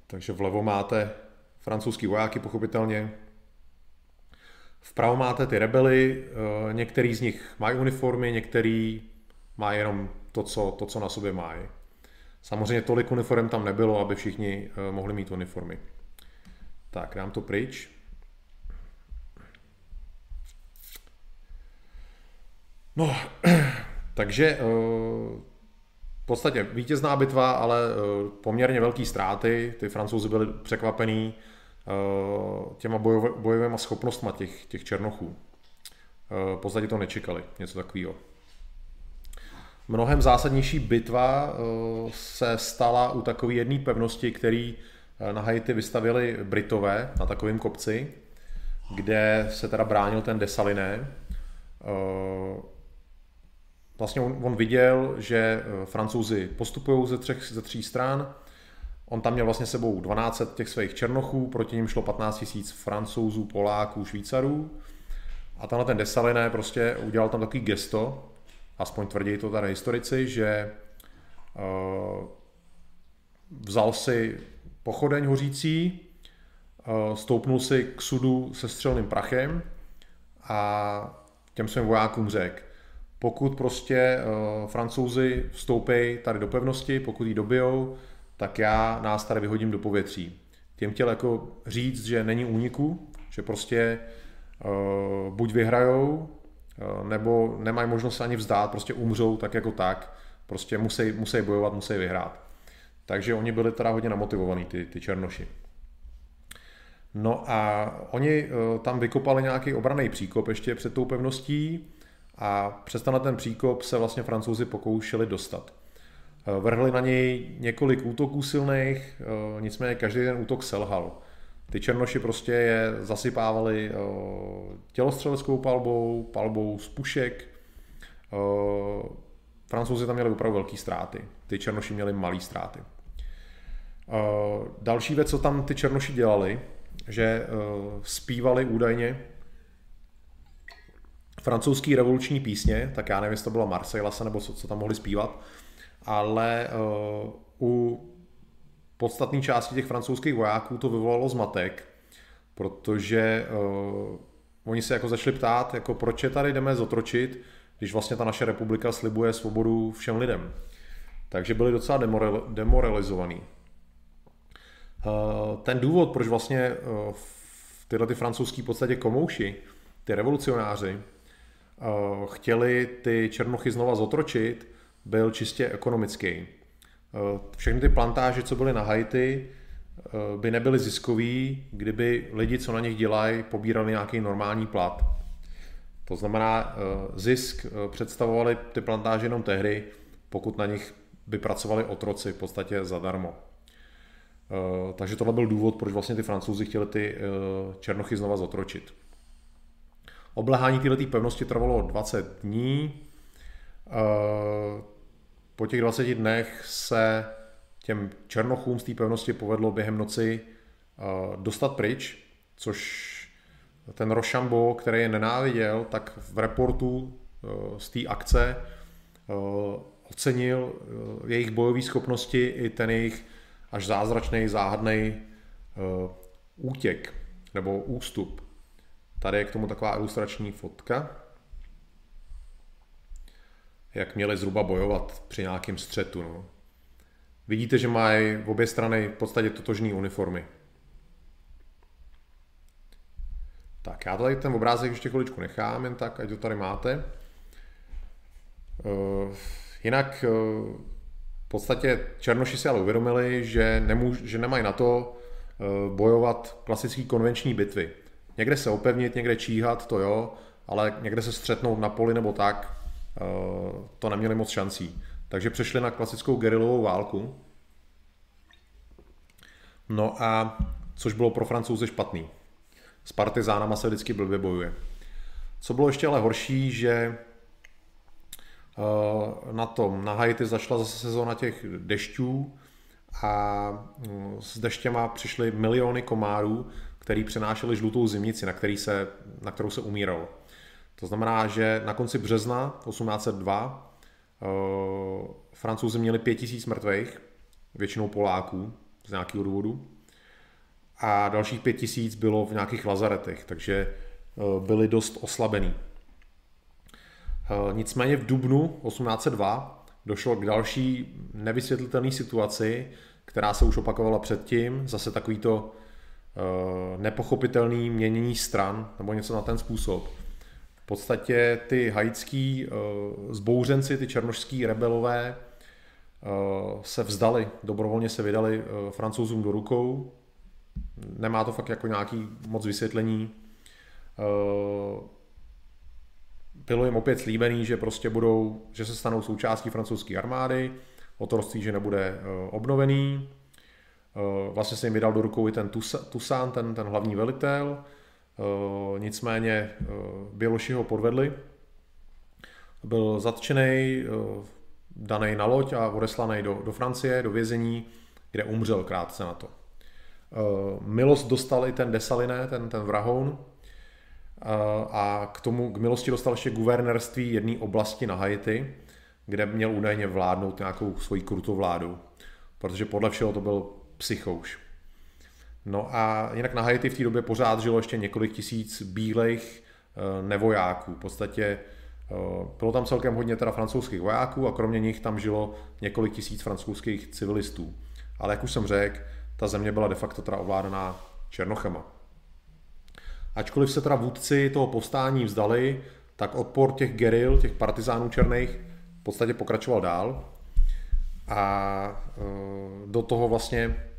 Takže vlevo máte francouzský vojáky, pochopitelně. Vpravo máte ty rebely, eh, některý z nich mají uniformy, některý má jenom to co, to, co na sobě mají. Samozřejmě tolik uniform tam nebylo, aby všichni eh, mohli mít uniformy. Tak, dám to pryč. No, takže eh, v podstatě vítězná bitva, ale eh, poměrně velký ztráty. Ty francouzi byli překvapení eh, těma bojovými schopnostmi těch, těch černochů. V podstatě to nečekali, něco takového. Mnohem zásadnější bitva se stala u takové jedné pevnosti, který na Haiti vystavili Britové na takovém kopci, kde se teda bránil ten Desaliné vlastně on, on viděl, že eh, francouzi postupují ze, třech, ze tří stran, on tam měl vlastně sebou 12 těch svých černochů, proti ním šlo 15 tisíc francouzů, Poláků, Švýcarů. A tenhle ten Desaliné prostě udělal tam takový gesto, aspoň tvrdí to tady historici, že uh, vzal si pochodeň hořící, uh, stoupnul si k sudu se střelným prachem a těm svým vojákům řekl, pokud prostě uh, francouzi vstoupí tady do pevnosti, pokud ji dobijou, tak já nás tady vyhodím do povětří. Těm chtěl jako říct, že není úniku, že prostě uh, buď vyhrajou, uh, nebo nemají možnost ani vzdát, prostě umřou tak jako tak, prostě musí, musí bojovat, musí vyhrát. Takže oni byli teda hodně namotivovaní, ty, ty černoši. No a oni uh, tam vykopali nějaký obraný příkop ještě před tou pevností, a přes ten příkop se vlastně francouzi pokoušeli dostat. Eh, vrhli na něj několik útoků silných, eh, nicméně každý ten útok selhal. Ty černoši prostě je zasypávali eh, tělostřeleckou palbou, palbou z pušek. Francouzi tam měli opravdu velké ztráty. Ty černoši měli malé ztráty. Další věc, co tam ty černoši dělali, že zpívali údajně francouzský revoluční písně, tak já nevím, jestli to byla Marseillase nebo co, co tam mohli zpívat, ale uh, u podstatné části těch francouzských vojáků to vyvolalo zmatek, protože uh, oni se jako začali ptát, jako proč je tady jdeme zotročit, když vlastně ta naše republika slibuje svobodu všem lidem. Takže byli docela demoralizovaní. Uh, ten důvod, proč vlastně uh, tyhle ty francouzský podstatě komouši, ty revolucionáři, chtěli ty černochy znova zotročit, byl čistě ekonomický. Eh, všechny ty plantáže, co byly na Haiti, eh, by nebyly ziskový, kdyby lidi, co na nich dělají, pobírali nějaký normální plat. To znamená, zisk představovali ty plantáže jenom tehdy, pokud na nich by pracovali otroci v podstatě zadarmo. Takže tohle byl důvod, proč vlastně ty francouzi chtěli ty černochy znova zotročit. Oblehání této pevnosti trvalo 20 dní. Eh, po těch 20 dnech se těm černochům z té pevnosti povedlo během noci eh, dostat pryč, což ten Rošambo, který je nenáviděl, tak v reportu eh, z té akce ocenil jejich bojové schopnosti i ten jejich až zázračný, záhadný útěk nebo ústup. Tady je k tomu taková ilustrační fotka, jak měli zhruba bojovat při nějakém střetu. No. Vidíte, že mají v obě strany v podstatě totožné uniformy. Tak, já tady ten obrázek ještě chviličku nechám, jen tak, ať to tady máte. Uh, jinak uh, v podstatě Černoši si ale uvědomili, že, nemůž, že nemají na to uh, bojovat klasický konvenční bitvy. Někde se opevnit, někde číhat, to jo, ale někde se střetnout na poli nebo tak, eh, to neměli moc šancí. Takže přešli na klasickou gerilovou válku. No a což bylo pro francouze špatný. S partizánama se vždycky blbě bojuje. Co bylo ještě ale horší, že eh, na tom, na Haiti zašla zase sezóna těch dešťů a mm, s deštěma přišly miliony komárů, který přenášeli žlutou zimnici, na, který se, na kterou se umíralo. To znamená, že na konci března 1802 uh, eh, francouzi měli 5000 mrtvých, většinou Poláků z nějakého důvodu, a dalších 5000 bylo v nějakých lazaretech, takže uh, byli dost oslabený. Uh, nicméně v dubnu 1802 došlo k další nevysvětlitelné situaci, která se už opakovala předtím, zase takovýto nepochopitelný měnění stran nebo něco na ten způsob. V podstatě ty haitský zbouřenci, ty černošský rebelové se vzdali, dobrovolně se vydali francouzům do rukou. Nemá to fakt jako nějaký moc vysvětlení bylo jim opět slíbený, že prostě budou, že se stanou součástí francouzské armády, otroctví, že nebude eh, obnovený. Eh, vlastně se jim vydal do rukou i ten Toussaint, ten, ten hlavní velitel, eh, nicméně Běloši ho podvedli. Byl zatčený, daný na loď a odeslaný do, do Francie, do vězení, kde umřel krátce na to. Milost dostal i ten Desaliné, ten, ten vrahoun, a k tomu k milosti dostal ještě guvernérství jedné oblasti na Haiti, kde měl údajně vládnout nějakou svoji krutou vládu, protože podle všeho to byl psychouš. No a jinak na Haiti v té době pořád žilo ještě několik tisíc bílých eh, nevojáků. V podstatě eh, bylo tam celkem hodně teda francouzských vojáků a kromě nich tam žilo několik tisíc francouzských civilistů. Ale jak už jsem řekl, ta země byla de facto teda ovládaná Černochema. Ačkoliv se teda vůdci toho povstání vzdali, tak odpor těch geril, těch partizánů černých, v podstatě pokračoval dál. A e, do toho vlastně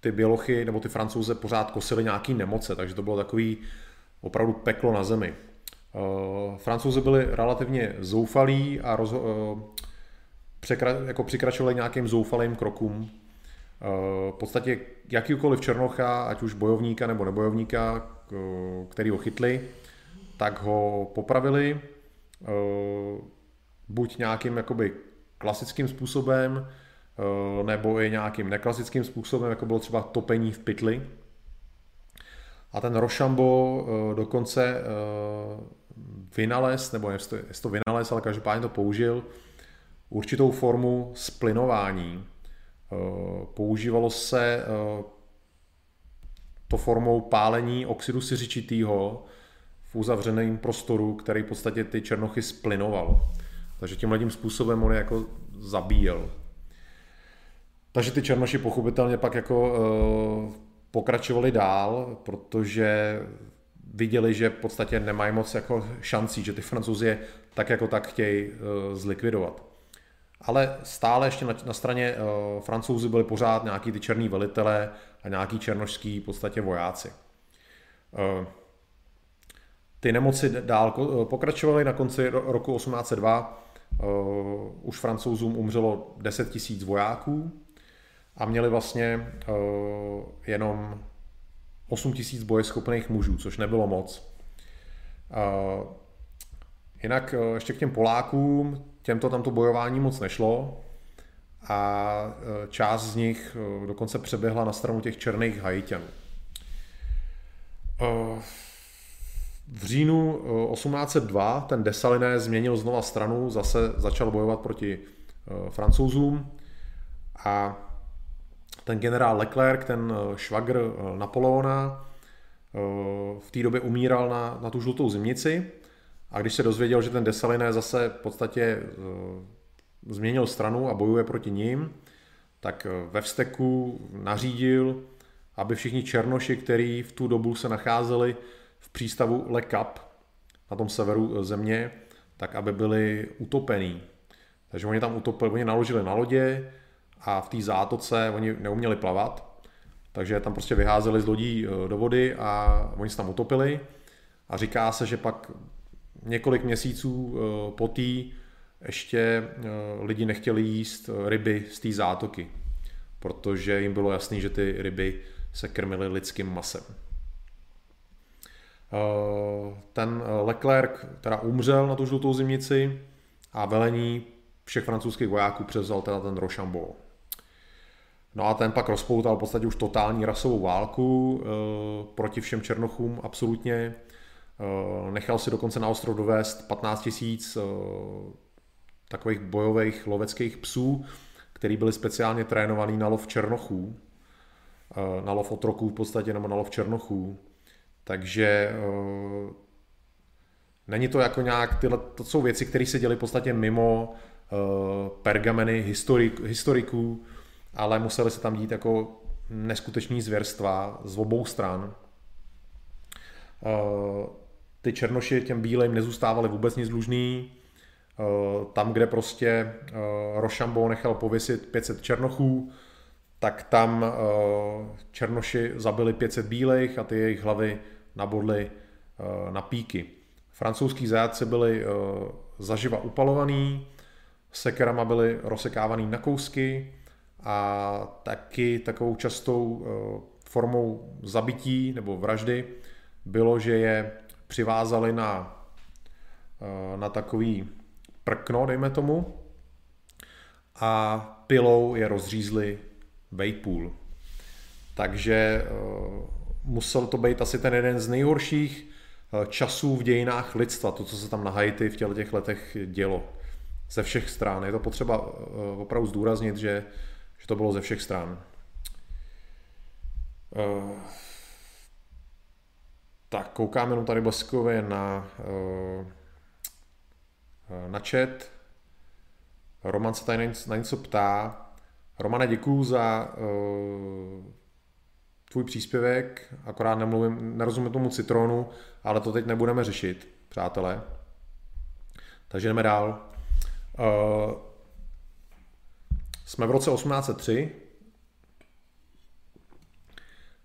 ty bělochy nebo ty francouze pořád kosily nějaký nemoce, takže to bylo takový opravdu peklo na zemi. E, francouzi byli relativně zoufalí a rozho- překra- jako přikračovali nějakým zoufalým krokům v podstatě jakýkoliv černocha, ať už bojovníka nebo nebojovníka, který ho chytli, tak ho popravili buď nějakým jakoby klasickým způsobem, nebo i nějakým neklasickým způsobem, jako bylo třeba topení v pytli. A ten Rošambo dokonce vynalez, nebo jestli to vynalez, ale každopádně to použil, určitou formu splinování, Eh, používalo se eh, to formou pálení oxidu siřičitýho v uzavřeném prostoru, který v podstatě ty černochy splinoval. Takže tím tím způsobem on je jako zabíjel. Takže ty černoši pochopitelně pak jako uh, pokračovali dál, protože viděli, že v podstatě nemají moc jako šancí, že ty francouzi tak jako tak chtějí uh, zlikvidovat. Ale stále ještě na, na straně uh, francouzi byli pořád nějaký ty černý velitelé a nějaký černošský v podstatě vojáci. Uh, ty nemoci dál eh, pokračovaly na konci roku 1802. Uh, už francouzům umřelo 10 tisíc vojáků a měli vlastně uh, jenom 8 tisíc bojeschopných mužů, což nebylo moc. Uh, jinak uh, ještě k těm Polákům, těmto tam to bojování moc nešlo a e, část z nich e, dokonce přeběhla na stranu těch černých Haitianů. E, v říjnu 1802 ten Dessalines změnil znova stranu, zase začal bojovat proti francouzům a ten generál Leclerc, ten švagr Napoleona, v té době umíral na, na tu žlutou zimnici a když se dozvěděl, že ten Desaliné zase v podstatě změnil stranu a bojuje proti ním, tak ve vsteku nařídil, aby všichni černoši, kteří v tu dobu se nacházeli v přístavu Le Cap, na tom severu země, tak aby byli utopení. Takže oni tam utopili, oni naložili na lodě a v té zátoce oni neuměli plavat, takže tam prostě vyházeli z lodí do vody a oni se tam utopili. A říká se, že pak několik měsíců eh, po ještě eh, lidi nechtěli jíst eh, ryby z té zátoky, protože jim bylo jasné, že ty ryby se krmily lidským masem. Ten Leclerc teda umřel na tu žlutou zimnici a velení všech francouzských vojáků převzal teda ten Rochambeau. No a ten pak rozpoutal v podstatě už totální rasovou válku e, proti všem černochům absolutně. Eh, nechal si dokonce na ostrov dovést 15 tisíc eh, takových bojových loveckých psů, který byli speciálně trénovaný na lov černochů, eh, na lov otroků v podstatě, nebo na lov černochů. Takže není to jako nějak, tyhle, to jsou věci, které se děly v podstatě mimo pergameny historik, historiků, ale museli se tam dít jako neskutečný zvěrstva z obou stran. Ty černoši těm bílým nezůstávali vůbec nic dlužný. Tam, kde prostě Rošambo nechal pověsit 500 černochů, tak tam černoši zabili 500 bílých a ty jejich hlavy nabodly na píky. Francouzský zajatci byli zaživa upalovaný, sekerama byly rozsekávaný na kousky a taky takovou častou formou zabití nebo vraždy bylo, že je přivázali na, na takový prkno, dejme tomu, a pilou je rozřízli Vejpůl. Takže musel to být asi ten jeden z nejhorších časů v dějinách lidstva, to, co se tam na Haiti v těle těch letech dělo. Ze všech stran. Je to potřeba opravdu zdůraznit, že to bylo ze všech stran. Tak, koukám jenom tady bleskově na, eh, na chat. Roman se tady na něco ptá. Romane, děkuju za uh, tvůj příspěvek, akorát nemluvím, nerozumím tomu citronu, ale to teď nebudeme řešit, přátelé. Takže jdeme dál. Uh, jsme v roce 1803.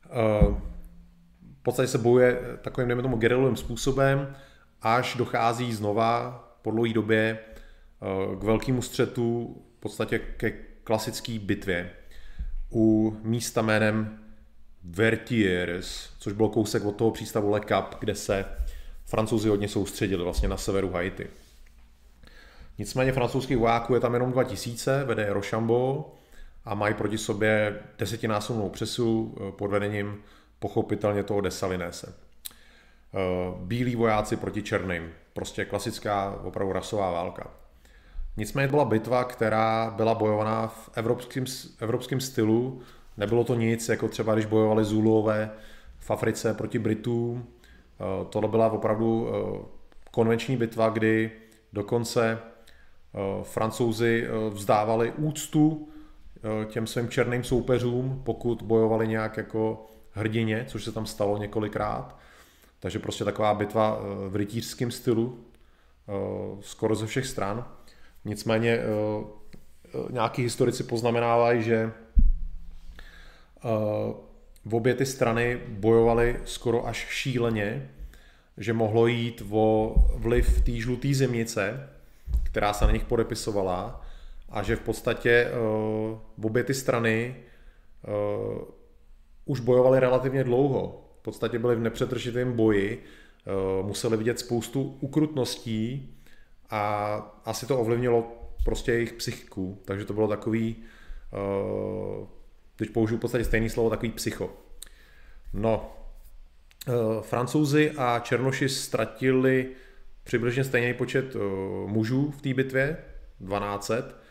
Uh, v podstatě se bojuje takovým, dejme tomu, gerilovým způsobem, až dochází znova po dlouhé době eh, k velkému střetu, v podstatě ke klasické bitvě u místa jménem Vertiers, což byl kousek od toho přístavu Le Cap, kde se francouzi hodně soustředili vlastně na severu Haiti. Nicméně francouzských vojáků je tam jenom 2000, vede Rochambeau a mají proti sobě desetinásobnou přesu eh, pod vedením pochopitelně toho Desalinese. Eh, bílí vojáci proti černým. Prostě klasická opravdu rasová válka. Nicméně byla bitva, která byla bojovaná v evropském, evropském stylu. Nebylo to nic, jako třeba když bojovali Zulové v Africe proti Britům. Eh, tohle byla opravdu konvenční bitva, kdy dokonce francouzi vzdávali úctu těm svým černým soupeřům, pokud bojovali nějak jako hrdině, což se tam stalo několikrát. Takže prostě taková bitva eh, v rytířském stylu, eh, skoro ze všech stran. Nicméně eh, nějaký historici poznamenávají, že v obě ty strany bojovaly skoro až šíleně, že mohlo jít o vliv té žluté zimnice, která se na nich podepisovala a že v podstatě v obě ty strany už bojovali relativně dlouho. V podstatě byli v nepřetržitém boji, eh, museli vidět spoustu ukrutností a asi to ovlivnilo prostě jejich psychiku. Takže to bylo takový, eh, teď použiju v podstatě stejné slovo, takový psycho. No, Francouzi a Černoši ztratili přibližně stejný počet mužů v té bitvě, 1200,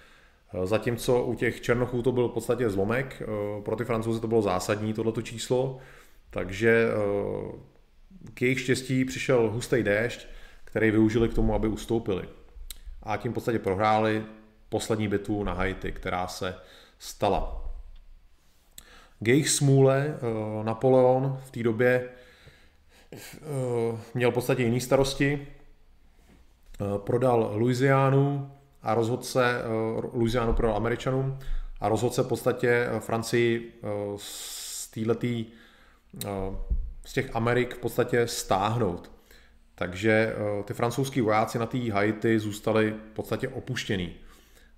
Eh, zatímco u těch Černochů to byl v podstatě zlomek, eh, pro ty Francouzi to bylo zásadní tohleto číslo, takže eh, k jejich štěstí přišel hustý déšť, který využili k tomu, aby ustoupili. A tím v podstatě prohráli poslední bitvu na Haiti, která se stala. K jejich smůle Napoleon v té době měl v podstatě jiný starosti. Prodal Louisianu, a rozhodl se, uh, Louisianu pro Američanům a rozhodl se v podstatě eh, Francii z uh, z těch Amerik v podstatě stáhnout. Takže ty francouzský vojáci na té Haiti zůstali v podstatě opuštěný.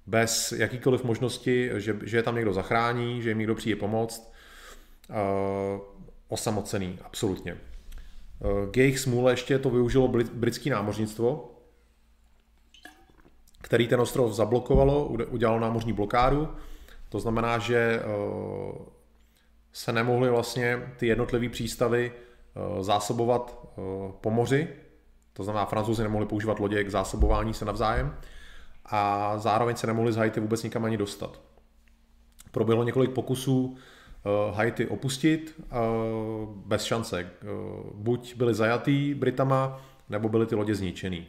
Bez jakýkoliv možnosti, že, že je tam někdo zachrání, že jim někdo přijde pomoct. Osamocený, absolutně. K jejich smůle ještě to využilo britské námořnictvo, který ten ostrov zablokovalo, udělalo námořní blokádu. To znamená, že eh, se nemohly vlastně ty jednotlivé přístavy eh, zásobovat eh, po moři, to znamená, francouzi nemohli používat lodě k zásobování se navzájem a zároveň se nemohli z Haiti vůbec nikam ani dostat. Proběhlo několik pokusů Haiti opustit bez šance. Buď byli zajatý Britama, nebo byly ty lodě zničený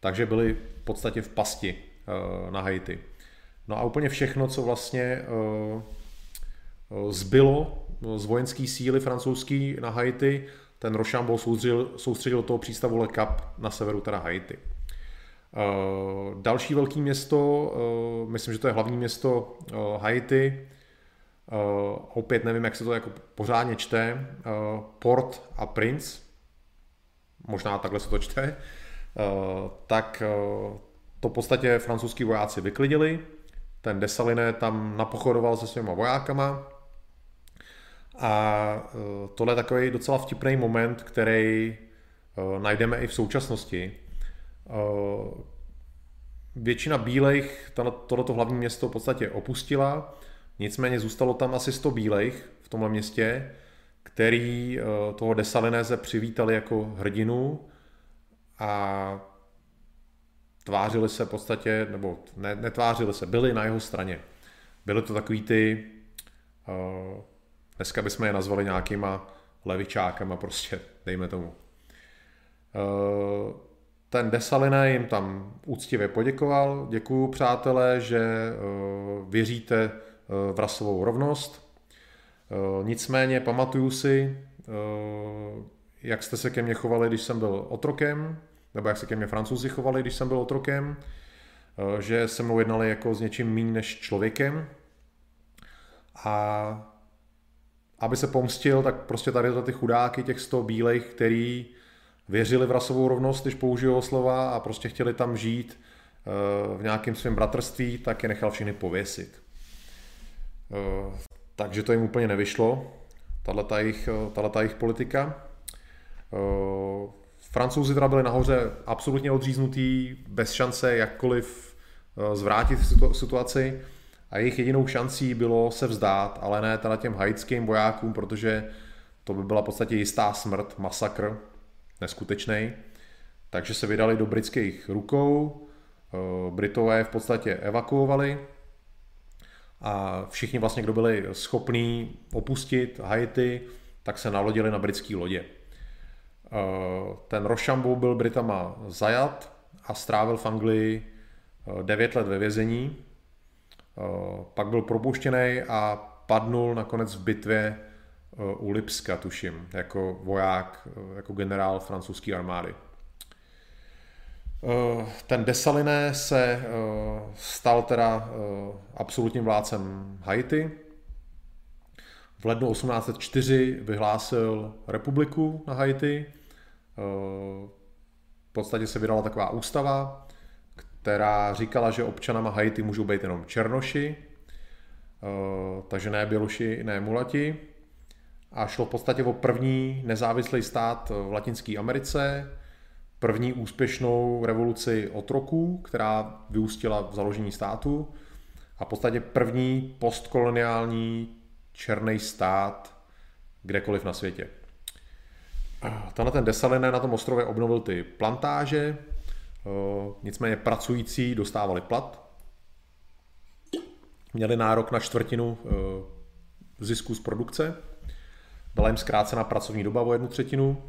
takže byli v podstatě v pasti eh, na Haiti. No a úplně všechno, co vlastně eh, zbylo z vojenské síly francouzský na Haiti. Ten Rochambeau soustředil, soustředil toho přístavu Le Cap na severu teda Haiti. Další velké město, myslím, že to je hlavní město Haiti, opět nevím, jak se to jako pořádně čte, Port a Prince, možná takhle se to čte, tak to v podstatě francouzský vojáci vyklidili, ten Desaliné tam napochodoval se svýma vojákama. A e, tohle je takový docela vtipný moment, který najdeme i v současnosti. Většina bílejch tohleto hlavní město v podstatě opustila, nicméně zůstalo tam asi 100 bílejch v tomhle městě, který toho Desalinéze přivítali jako hrdinu a tvářili se v podstatě, nebo ne, netvářili se, byli na jeho straně. Byly to takový ty, uh, dneska bychom je nazvali nějakýma levičákama prostě, dejme tomu. Uh, ten Desaliné jim tam úctivě poděkoval. Děkuju, přátelé, že uh, věříte v rasovou rovnost. Nicméně pamatuju si, jak jste se ke mně chovali, když jsem byl otrokem, nebo jak se ke mně francouzi chovali, když jsem byl otrokem, eh, že se mnou jednali jako s něčím méně než člověkem. A aby se pomstil, tak prostě tady za ty chudáky, těch 100 bílejch, který věřili v rasovou rovnost, když použiju slova a prostě chtěli tam žít eh, v nějakém svém bratrství, tak je nechal všechny pověsit. Eh, takže to jim úplně nevyšlo, tato jejich politika. Francouzi teda byli nahoře absolutně odříznutý, bez šance jakkoliv eh, zvrátit situaci a jejich jedinou šancí bylo se vzdát, ale ne teda těm haitským vojákům, protože to by byla v podstatě jistá smrt, masakr, neskutečný. Takže se vydali do britských rukou, eh, Britové v podstatě evakuovali a všichni vlastně, kdo byli schopní opustit Haiti, tak se nalodili na britské lodě. Eh, ten Rochambeau byl Britama zajat a strávil v Anglii 9 eh, let ve vězení. Eh, pak byl propuštěný a padnul nakonec v bitvě u Lipska, tuším, jako voják, jako generál francouzské armády. Ten Desaliné se stal teda absolutním vládcem Haiti. V lednu 1804 vyhlásil republiku na Haiti v podstatě se vydala taková ústava, která říkala, že občanama Haiti můžou být jenom černoši, eh, takže ne běloši, ne mulati. A šlo v podstatě o první nezávislý stát v Latinské Americe, první úspěšnou revoluci otroků, která vyústila v založení státu a v podstatě první postkoloniální černý stát kdekoliv na světě. Tenhle ten Desaliné na tom ostrově obnovil ty plantáže, nicméně pracující dostávali plat, měli nárok na čtvrtinu zisku z produkce, byla jim zkrácena pracovní doba o jednu třetinu,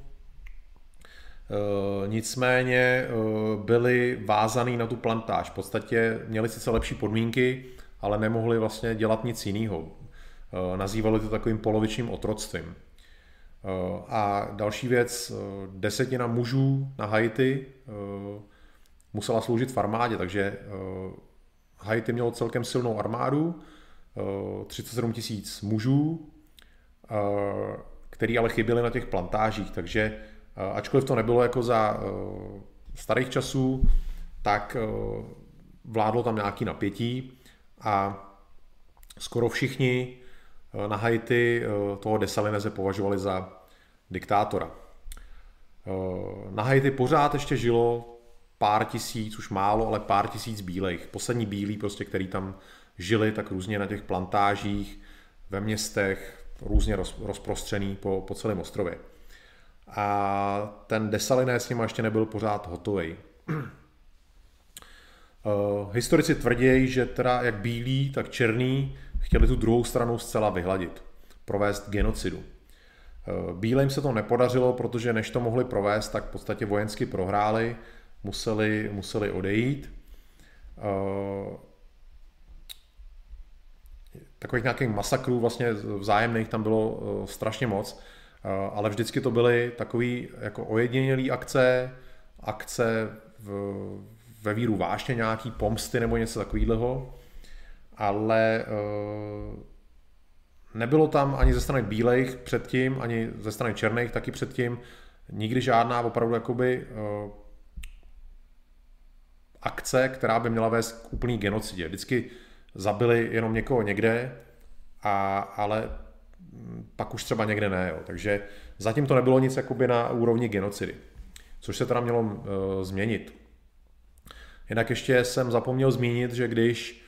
nicméně byli vázaný na tu plantáž. V podstatě měli sice lepší podmínky, ale nemohli vlastně dělat nic jiného. Nazývali to takovým polovičním otroctvím. Eh, a další věc, eh, desetina mužů na Haiti eh, musela sloužit v armádě, takže Haiti mělo celkem silnou armádu, 37 tisíc mužů, který ale chyběli na těch plantážích, takže ačkoliv to nebylo jako za starých časů, tak vládlo tam nějaký napětí a skoro všichni na Haiti toho Desalineze považovali za diktátora. Eh, na Haiti pořád ještě žilo pár tisíc, už málo, ale pár tisíc bílejch. Poslední bílí, prostě, který tam žili tak různě na těch plantážích, ve městech, různě roz, rozprostřený po, po celém ostrově. A ten Desaliné s ním ještě nebyl pořád hotový. Eh, historici tvrdí, že teda jak bílí, tak černý chtěli tu druhou stranu zcela vyhladit, provést genocidu. Eh, Bílým se to nepodařilo, protože než to mohli provést, tak v podstatě vojensky prohráli, museli, museli odejít. Eh, takových nějakých masakrů vlastně vzájemných tam bylo strašně moc, ale vždycky to byly takový jako ojedinělý akce, akce v, ve víru vášně nějaký pomsty nebo něco takového, ale nebylo tam ani ze strany bílejch předtím, ani ze strany černých taky předtím nikdy žádná opravdu jakoby uh, akce, která by měla vést k úplný genocidě. Vždycky zabili jenom někoho někde, a, ale pak už třeba někde ne. Jo. Takže zatím to nebylo nic jakoby na úrovni genocidy, což se teda mělo uh, změnit. Jinak ještě jsem zapomněl zmínit, že když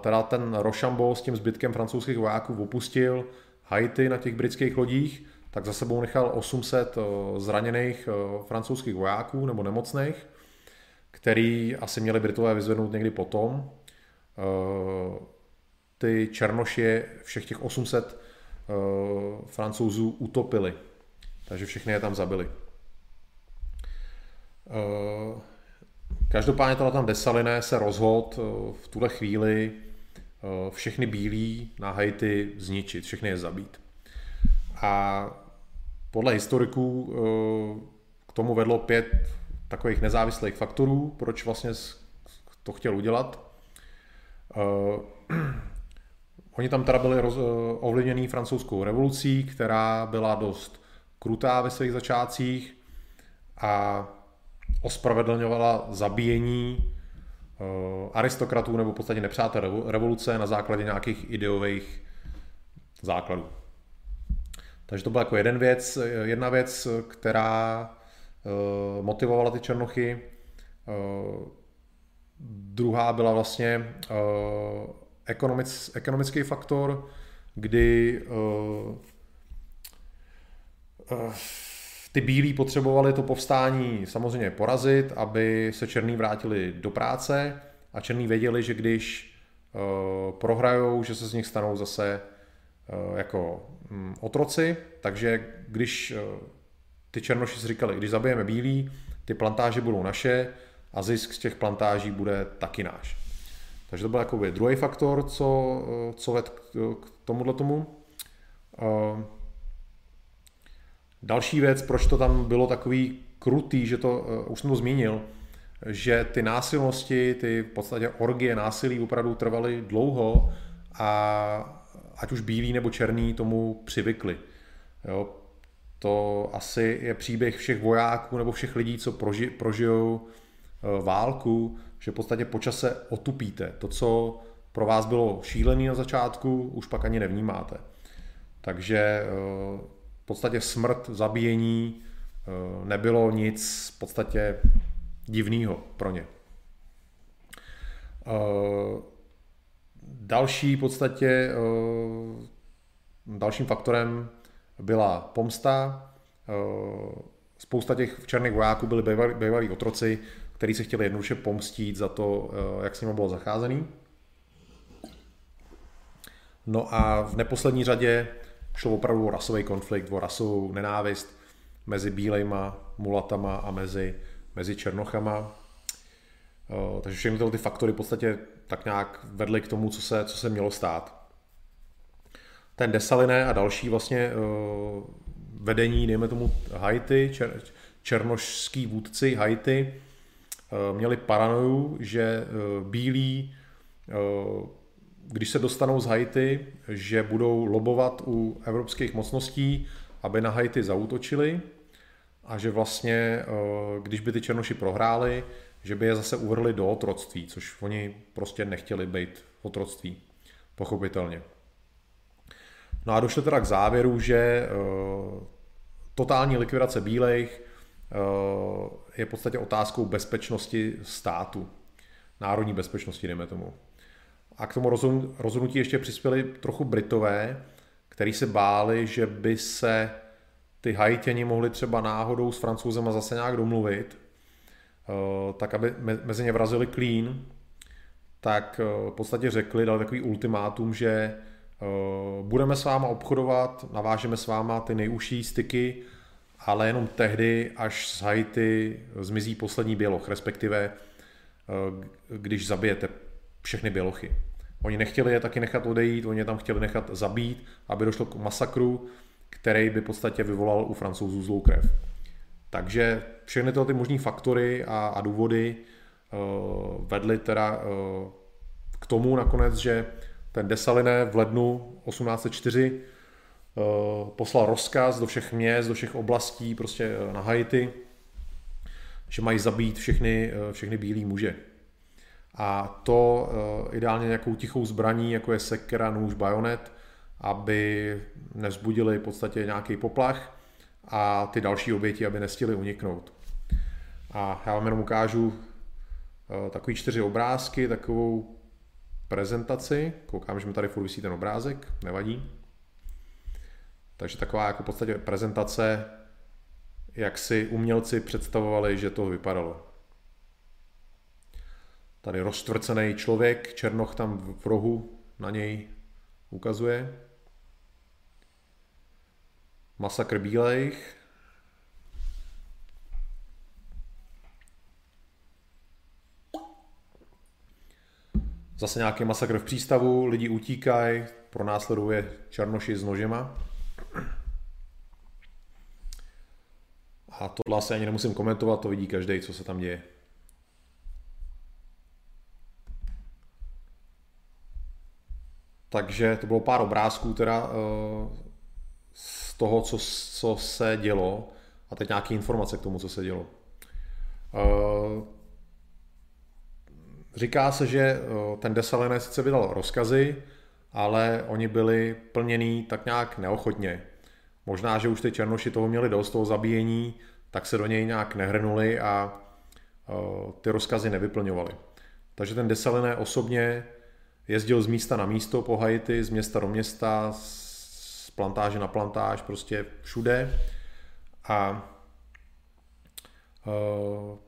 teda ten Rochambeau s tím zbytkem francouzských vojáků opustil Haiti na těch britských lodích, tak za sebou nechal 800 uh, zraněných uh, francouzských vojáků nebo nemocných, který asi měli Britové vyzvednout někdy potom. Ty černoši všech těch 800 francouzů utopili, takže všechny je tam zabili. Každopádně tohle tam Desaliné se rozhodl eh, v tuhle chvíli eh, všechny bílí na Haiti zničit, všechny je zabít. A podle historiků eh, k tomu vedlo pět takových nezávislých faktorů, proč vlastně to chtěl udělat. Oni tam teda byli ovlivněni francouzskou revolucí, která byla dost krutá ve svých začátcích a ospravedlňovala zabíjení uh, aristokratů nebo v podstatě nepřátel revoluce na základě nějakých ideových základů. Takže to byla jako jeden věc, jedna věc, která uh, motivovala ty černochy. Uh, druhá byla vlastně ekonomic, ekonomický faktor, kdy ty bílí potřebovali to povstání samozřejmě porazit, aby se černí vrátili do práce a černí věděli, že když uh, prohrajou, že se z nich stanou zase uh, jako um, otroci, takže když uh, ty černoši si říkali, když zabijeme bílí, ty plantáže budou naše a zisk z těch plantáží bude taky náš. Takže to byl jako druhý faktor, co, co ved k tomuhle tomu. Uh, Další věc, proč to tam bylo takový krutý, že to, uh, už jsem to zmínil, že ty násilnosti, ty v podstatě orgie násilí opravdu trvaly dlouho a ať už bílí nebo černý tomu přivykli. Jo, to asi je příběh všech vojáků nebo všech lidí, co proži, prožijou uh, válku, že v podstatě po čase otupíte. To, co pro vás bylo šílený na začátku, už pak ani nevnímáte. Takže uh, podstatě smrt, zabíjení eh, nebylo nic v podstatě divného pro ně. Eh, další v podstatě eh, dalším faktorem byla pomsta. Spousta těch černých vojáků byli bývalí, otroci, kteří se chtěli jednoduše pomstít za to, jak s nimi bylo zacházený. No a v neposlední řadě šlo opravdu o rasový konflikt, o rasovou nenávist mezi bílejma mulatama a mezi, mezi černochama. Takže všechny ty faktory v podstatě tak nějak vedly k tomu, co se, co se mělo stát. Ten Desaliné a další vlastně vedení, dejme tomu Haiti, čer, černošský vůdci Haiti, měli paranoju, že bílí když se dostanou z Haiti, že budou lobovat u evropských mocností, aby na Haiti zautočili a že vlastně, eh, když by ty Černoši prohráli, že by je zase uvrhli do otroctví, což oni prostě nechtěli být v otroctví, pochopitelně. No a došlo teda k závěru, že eh, totální likvidace bílejch eh, je v podstatě otázkou bezpečnosti státu, národní bezpečnosti, dejme tomu. A k tomu rozhodnutí ještě přispěli trochu Britové, kteří se báli, že by se ty Haitěni mohli třeba náhodou s francouzema zase nějak domluvit, eh, tak aby mezi ně vrazili klín, tak eh, v podstatě řekli, dali takový ultimátum, že eh, budeme s váma obchodovat, navážeme s váma ty nejužší styky, ale jenom tehdy, až z Haiti zmizí poslední běloch, respektive když zabijete všechny bělochy. Oni nechtěli je taky nechat odejít, oni je tam chtěli nechat zabít, aby došlo k masakru, který by v podstatě vyvolal u francouzů zlou krev. Takže všechny tyhle ty možné faktory a, a důvody uh, vedly teda uh, k tomu nakonec, že ten Desaliné v lednu 1804 uh, poslal rozkaz do všech měst, do všech oblastí prostě na Haiti, že mají zabít všechny, všechny bílí muže. A to uh, ideálně nějakou tichou zbraní, jako je sekera, nůž, bajonet, aby nezbudili v podstatě nějaký poplach a ty další oběti, aby nestihly uniknout. A já vám jenom ukážu uh, takový čtyři obrázky, takovou prezentaci. Koukám, že mi tady furt vysí ten obrázek, nevadí. Takže taková jako v podstatě prezentace, jak si umělci představovali, že to vypadalo. Tady roztvrcený člověk, Černoch tam v rohu na něj ukazuje. Masakr bílejch. Zase nějaký masakr v přístavu, lidi utíkají, pronásleduje Černoši s nožema. A tohle asi ani nemusím komentovat, to vidí každý, co se tam děje. Takže to bylo pár obrázků teda eh, z toho, co, co se dělo a teď nějaké informace k tomu, co se dělo. Eh, říká se, že eh, ten Dessalines sice vydal rozkazy, ale oni byli plněný tak nějak neochotně. Možná, že už ty černoši toho měli dost, toho zabíjení, tak se do něj nějak nehrnuli a ty rozkazy nevyplňovali. Takže ten Dessalines osobně jezdil z místa na místo po Haiti, z města do města, z plantáže na plantáž, prostě všude. A uh,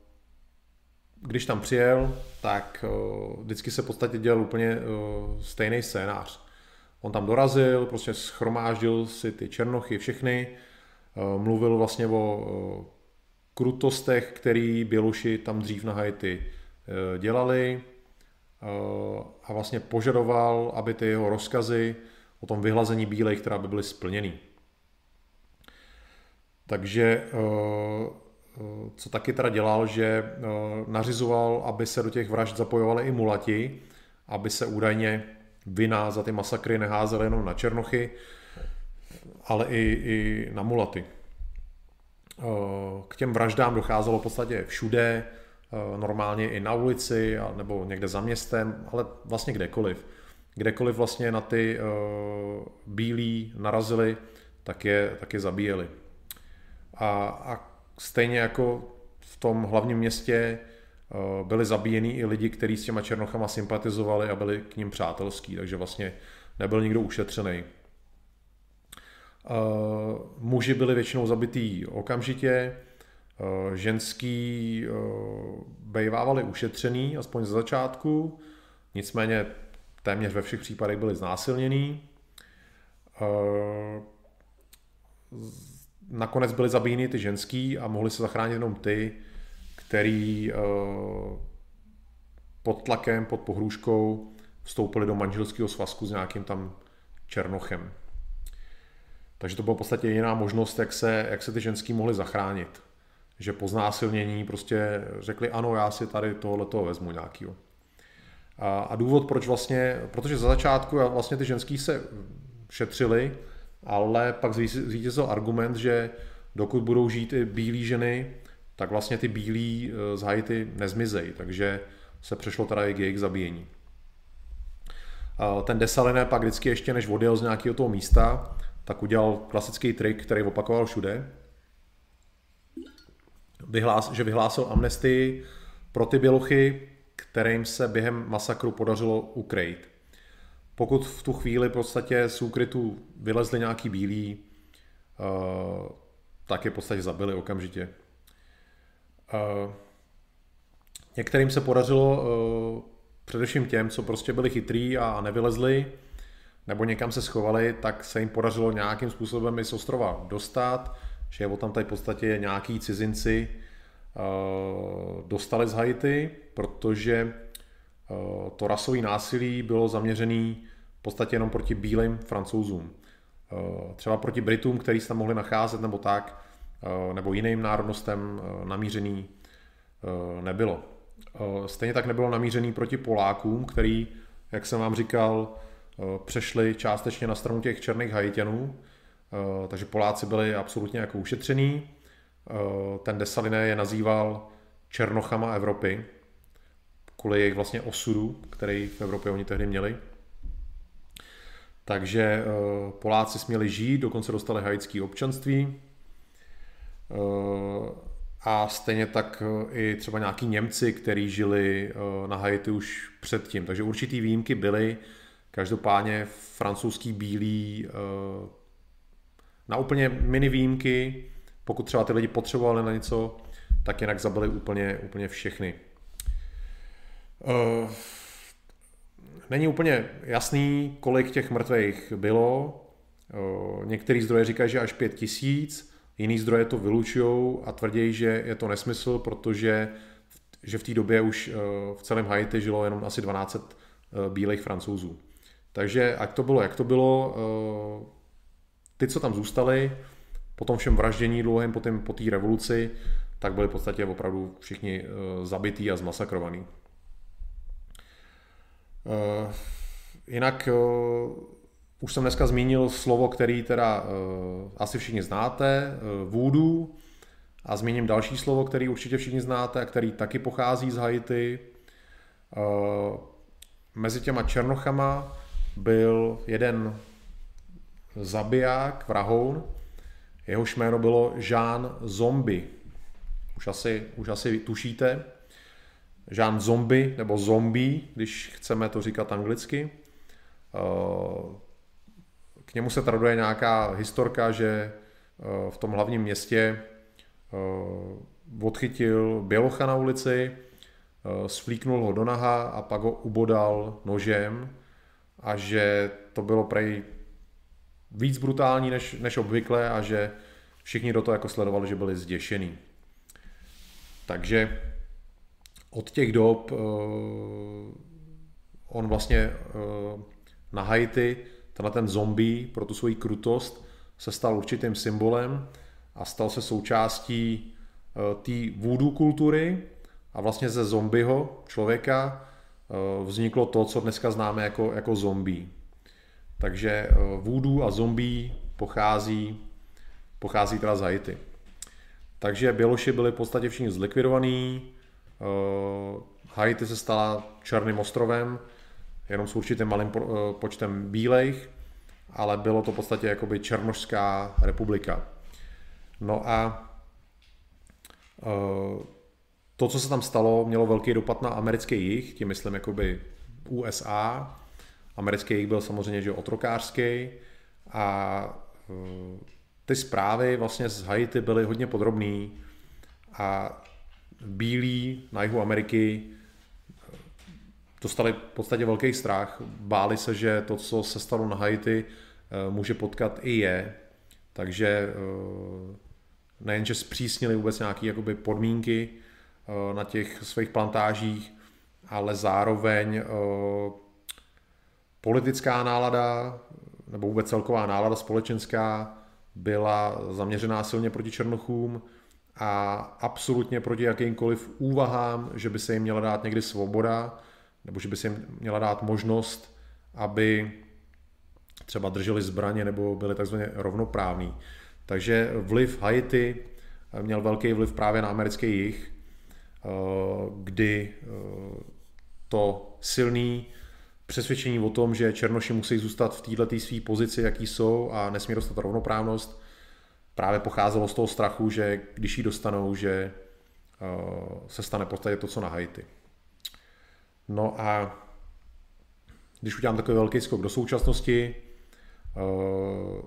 když tam přijel, tak uh, vždycky se v podstatě dělal úplně uh, stejný scénář. On tam dorazil, prostě schromáždil si ty černochy všechny, mluvil vlastně o krutostech, který Běluši tam dřív na Haiti dělali, Eh, a vlastně požadoval, aby ty jeho rozkazy o tom vyhlazení bílej, která by byly splněny. Takže eh, eh, co taky teda dělal, že nařizoval, aby se do těch vražd zapojovali i mulati, aby se údajně vina za ty masakry neházely jenom na černochy, ale i, i na mulaty. K těm vraždám docházelo v podstatě všude, Eh, normálně i na ulici nebo někde za městem, ale vlastně kdekoliv. Kdekoliv vlastně na ty uh, bílí narazili, tak je, tak je zabíjeli. A, a stejně jako v tom hlavním městě uh, byli zabíjeni i lidi, kteří s těma černochama sympatizovali a byli k ním přátelský, takže vlastně nebyl nikdo ušetřený. Uh, muži byli většinou zabitý okamžitě, Eh, ženský eh, bejvávali ušetřený, aspoň ze začátku, nicméně téměř ve všech případech byli znásilněný. Eh, nakonec byly zabíjeny ty ženský a mohli se zachránit jenom ty, který pod tlakem, pod pohrůžkou vstoupili do manželského svazku s nějakým tam černochem. Takže to byla v podstatě jiná možnost, jak se, jak se ty ženský mohly zachránit že po znásilnění prostě řekli, ano, já si tady tohleto vezmu nějakýho. A, a důvod, proč vlastně, protože za začátku vlastně ty ženský se šetřili, ale pak zvítězil argument, že dokud budou žít i bílé ženy, tak vlastně ty bílí e, z Haiti nezmizejí, takže se přešlo teda i k jejich zabíjení. Ten Desaliné pak vždycky ještě než odjel z nějakého toho místa, tak udělal klasický trik, který opakoval všude, vyhlás, že vyhlásil amnestii pro ty bělochy, kterým se během masakru podařilo ukrejt. Pokud v tu chvíli v podstatě z úkrytu vylezli nějaký bílí, uh, tak je v podstatě zabili okamžitě. Uh, některým se podařilo uh, především těm, co prostě byli chytrý a nevylezli, nebo někam se schovali, tak se jim podařilo nějakým způsobem i z ostrova dostat, že o tam tady v podstatě nějaký cizinci uh, dostali z Haiti, protože to rasové násilí bylo zaměřené v podstatě jenom proti bílým francouzům. Třeba proti Britům, který se tam mohli nacházet nebo tak, nebo jiným národnostem namířený nebylo. Stejně tak nebylo namířený proti Polákům, který, jak jsem vám říkal, přešli částečně na stranu těch černých hajitěnů, takže Poláci byli absolutně jako ušetřený. Ten Desaliné je nazýval černochama Evropy, kvůli jejich vlastně osudu, který v Evropě oni tehdy měli. Takže Poláci směli žít, dokonce dostali haitské občanství a stejně tak eh, i třeba nějaký Němci, kteří žili eh, na Haiti už předtím. Takže určitý výjimky byly, každopádně francouzský bílý eh, na úplně mini výjimky, pokud třeba ty lidi potřebovali na něco, tak jinak zabili úplně, úplně všechny. Není úplně jasný, kolik těch mrtvých bylo. Některý zdroje říkají, že až pět tisíc, Jiný zdroje to vylučují a tvrdí, že je to nesmysl, protože že v té době už eh, v celém Haiti žilo jenom asi 12 eh, bílých francouzů. Takže ať to bylo, jak to bylo, eh, ty, co tam zůstali, po tom všem vraždění dlouhém, po, po té revoluci, tak byli v podstatě opravdu všichni zabití a zmasakrovaní. Jinak už jsem dneska zmínil slovo, který teda asi všichni znáte, voodoo. A zmíním další slovo, který určitě všichni znáte a který taky pochází z Haiti. Mezi těma černochama byl jeden zabiják, vrahoun, jehož jméno bylo Jean Zombie. Už asi, už asi tušíte. Jean Zombie, nebo zombie, když chceme to říkat anglicky. Uh, k němu se traduje nějaká historka, že eh, v tom hlavním městě eh, odchytil bělocha na ulici, eh, svlíknul ho do naha a pak ho ubodal nožem a že to bylo prej víc brutální než, než obvykle a že všichni do toho jako sledovali, že byli zděšený. Takže od těch dob on vlastně na Haiti tenhle ten zombie pro tu svoji krutost se stal určitým symbolem a stal se součástí eh, té voodoo kultury a vlastně ze zombieho člověka eh, vzniklo to, co dneska známe jako, jako zombie. Takže eh, voodoo a zombie pochází, pochází teda z Haiti. Takže Běloši byli v podstatě všichni zlikvidovaní, Haiti se stala černým ostrovem, jenom s určitým malým eh, počtem bílejch, ale bylo to v podstatě jakoby Černošská republika. No a eh, to, co se tam stalo, mělo velký dopad na americký jih, tím myslím jakoby USA. Americký jih byl samozřejmě že otrokářský. A eh, ty zprávy vlastně z Haiti byly hodně podrobný. A bílí na jihu Ameriky dostali v podstatě velký strach, báli se, že to, co se stalo na Haiti, eh, může potkat i je, takže eh, nejenže zpřísnili vůbec nějaké jakoby podmínky eh, na těch svých plantážích, ale zároveň politická nálada nebo vůbec celková nálada společenská byla zaměřená silně proti Černochům a absolutně proti jakýmkoliv úvahám, že by se jim měla dát někdy svoboda, nebo že by si měla dát možnost, aby třeba drželi zbraně nebo byli takzvaně rovnoprávní. Takže vliv Haiti měl velký vliv právě na americký jih, eh, kdy eh, to silný přesvědčení o tom, že Černoši musí zůstat v této své pozici, jaký jsou a nesmí dostat rovnoprávnost, právě pocházelo z toho strachu, že když ji dostanou, že eh, se stane podstatě to, co na Haiti. No a když udělám takový velký skok do současnosti, uh,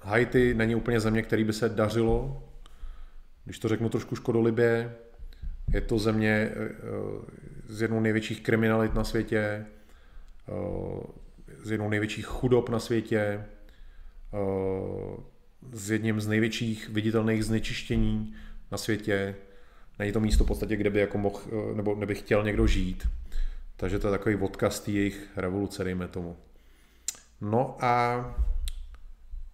Haiti není úplně země, který by se dařilo, když to řeknu trošku škodolibě, je to země uh, z jednou největších kriminalit na světě, uh, z jednou největších chudob na světě, s jedním z největších viditelných znečištění na světě, Není to místo v podstatě, kde by jako mohl, eh, nebo neby chtěl někdo žít. Takže to je takový odkaz té jejich revoluce, dejme tomu. No a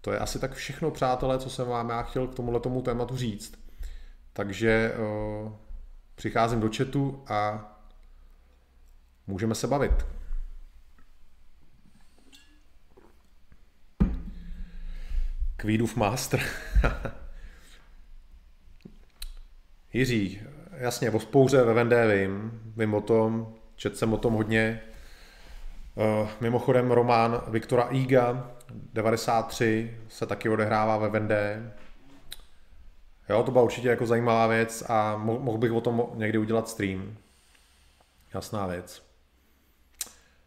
to je asi tak všechno, přátelé, co jsem vám já chtěl k tomuhle tomu tématu říct. Takže přicházím do chatu a můžeme se bavit. Kvídův master. Jiří, jasně, o spouře ve Vendé vím, vím o tom, četl jsem o tom hodně. Uh, mimochodem román Viktora Iga 93 se taky odehrává ve Vendé. Jo, to byla určitě jako zajímavá věc a mohl bych o tom někdy udělat stream. Jasná věc.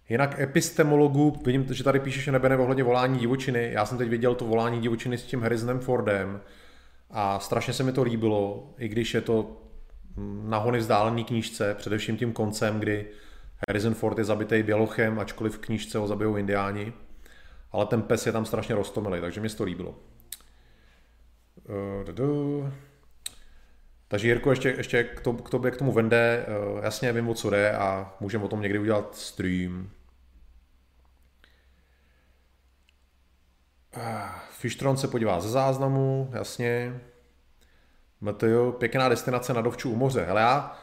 Jinak epistemologů, vidím, že tady píšeš nebe ohledně volání divočiny. Já jsem teď viděl to volání divočiny s tím Harrisonem Fordem a strašně se mi to líbilo, i když je to nahony vzdálený knížce, především tím koncem, kdy Harrison Ford je zabitý bělochem, ačkoliv v knížce ho zabijou indiáni. Ale ten pes je tam strašně roztomilý, takže mi to líbilo. Uh, takže Jirko, ještě, ještě k, to, k tobě, k tomu vende, uh, jasně vím, o co jde a můžeme o tom někdy udělat stream. Fishtron se podívá ze záznamu, jasně. Mateo, pěkná destinace na dovču u moře. Ale já,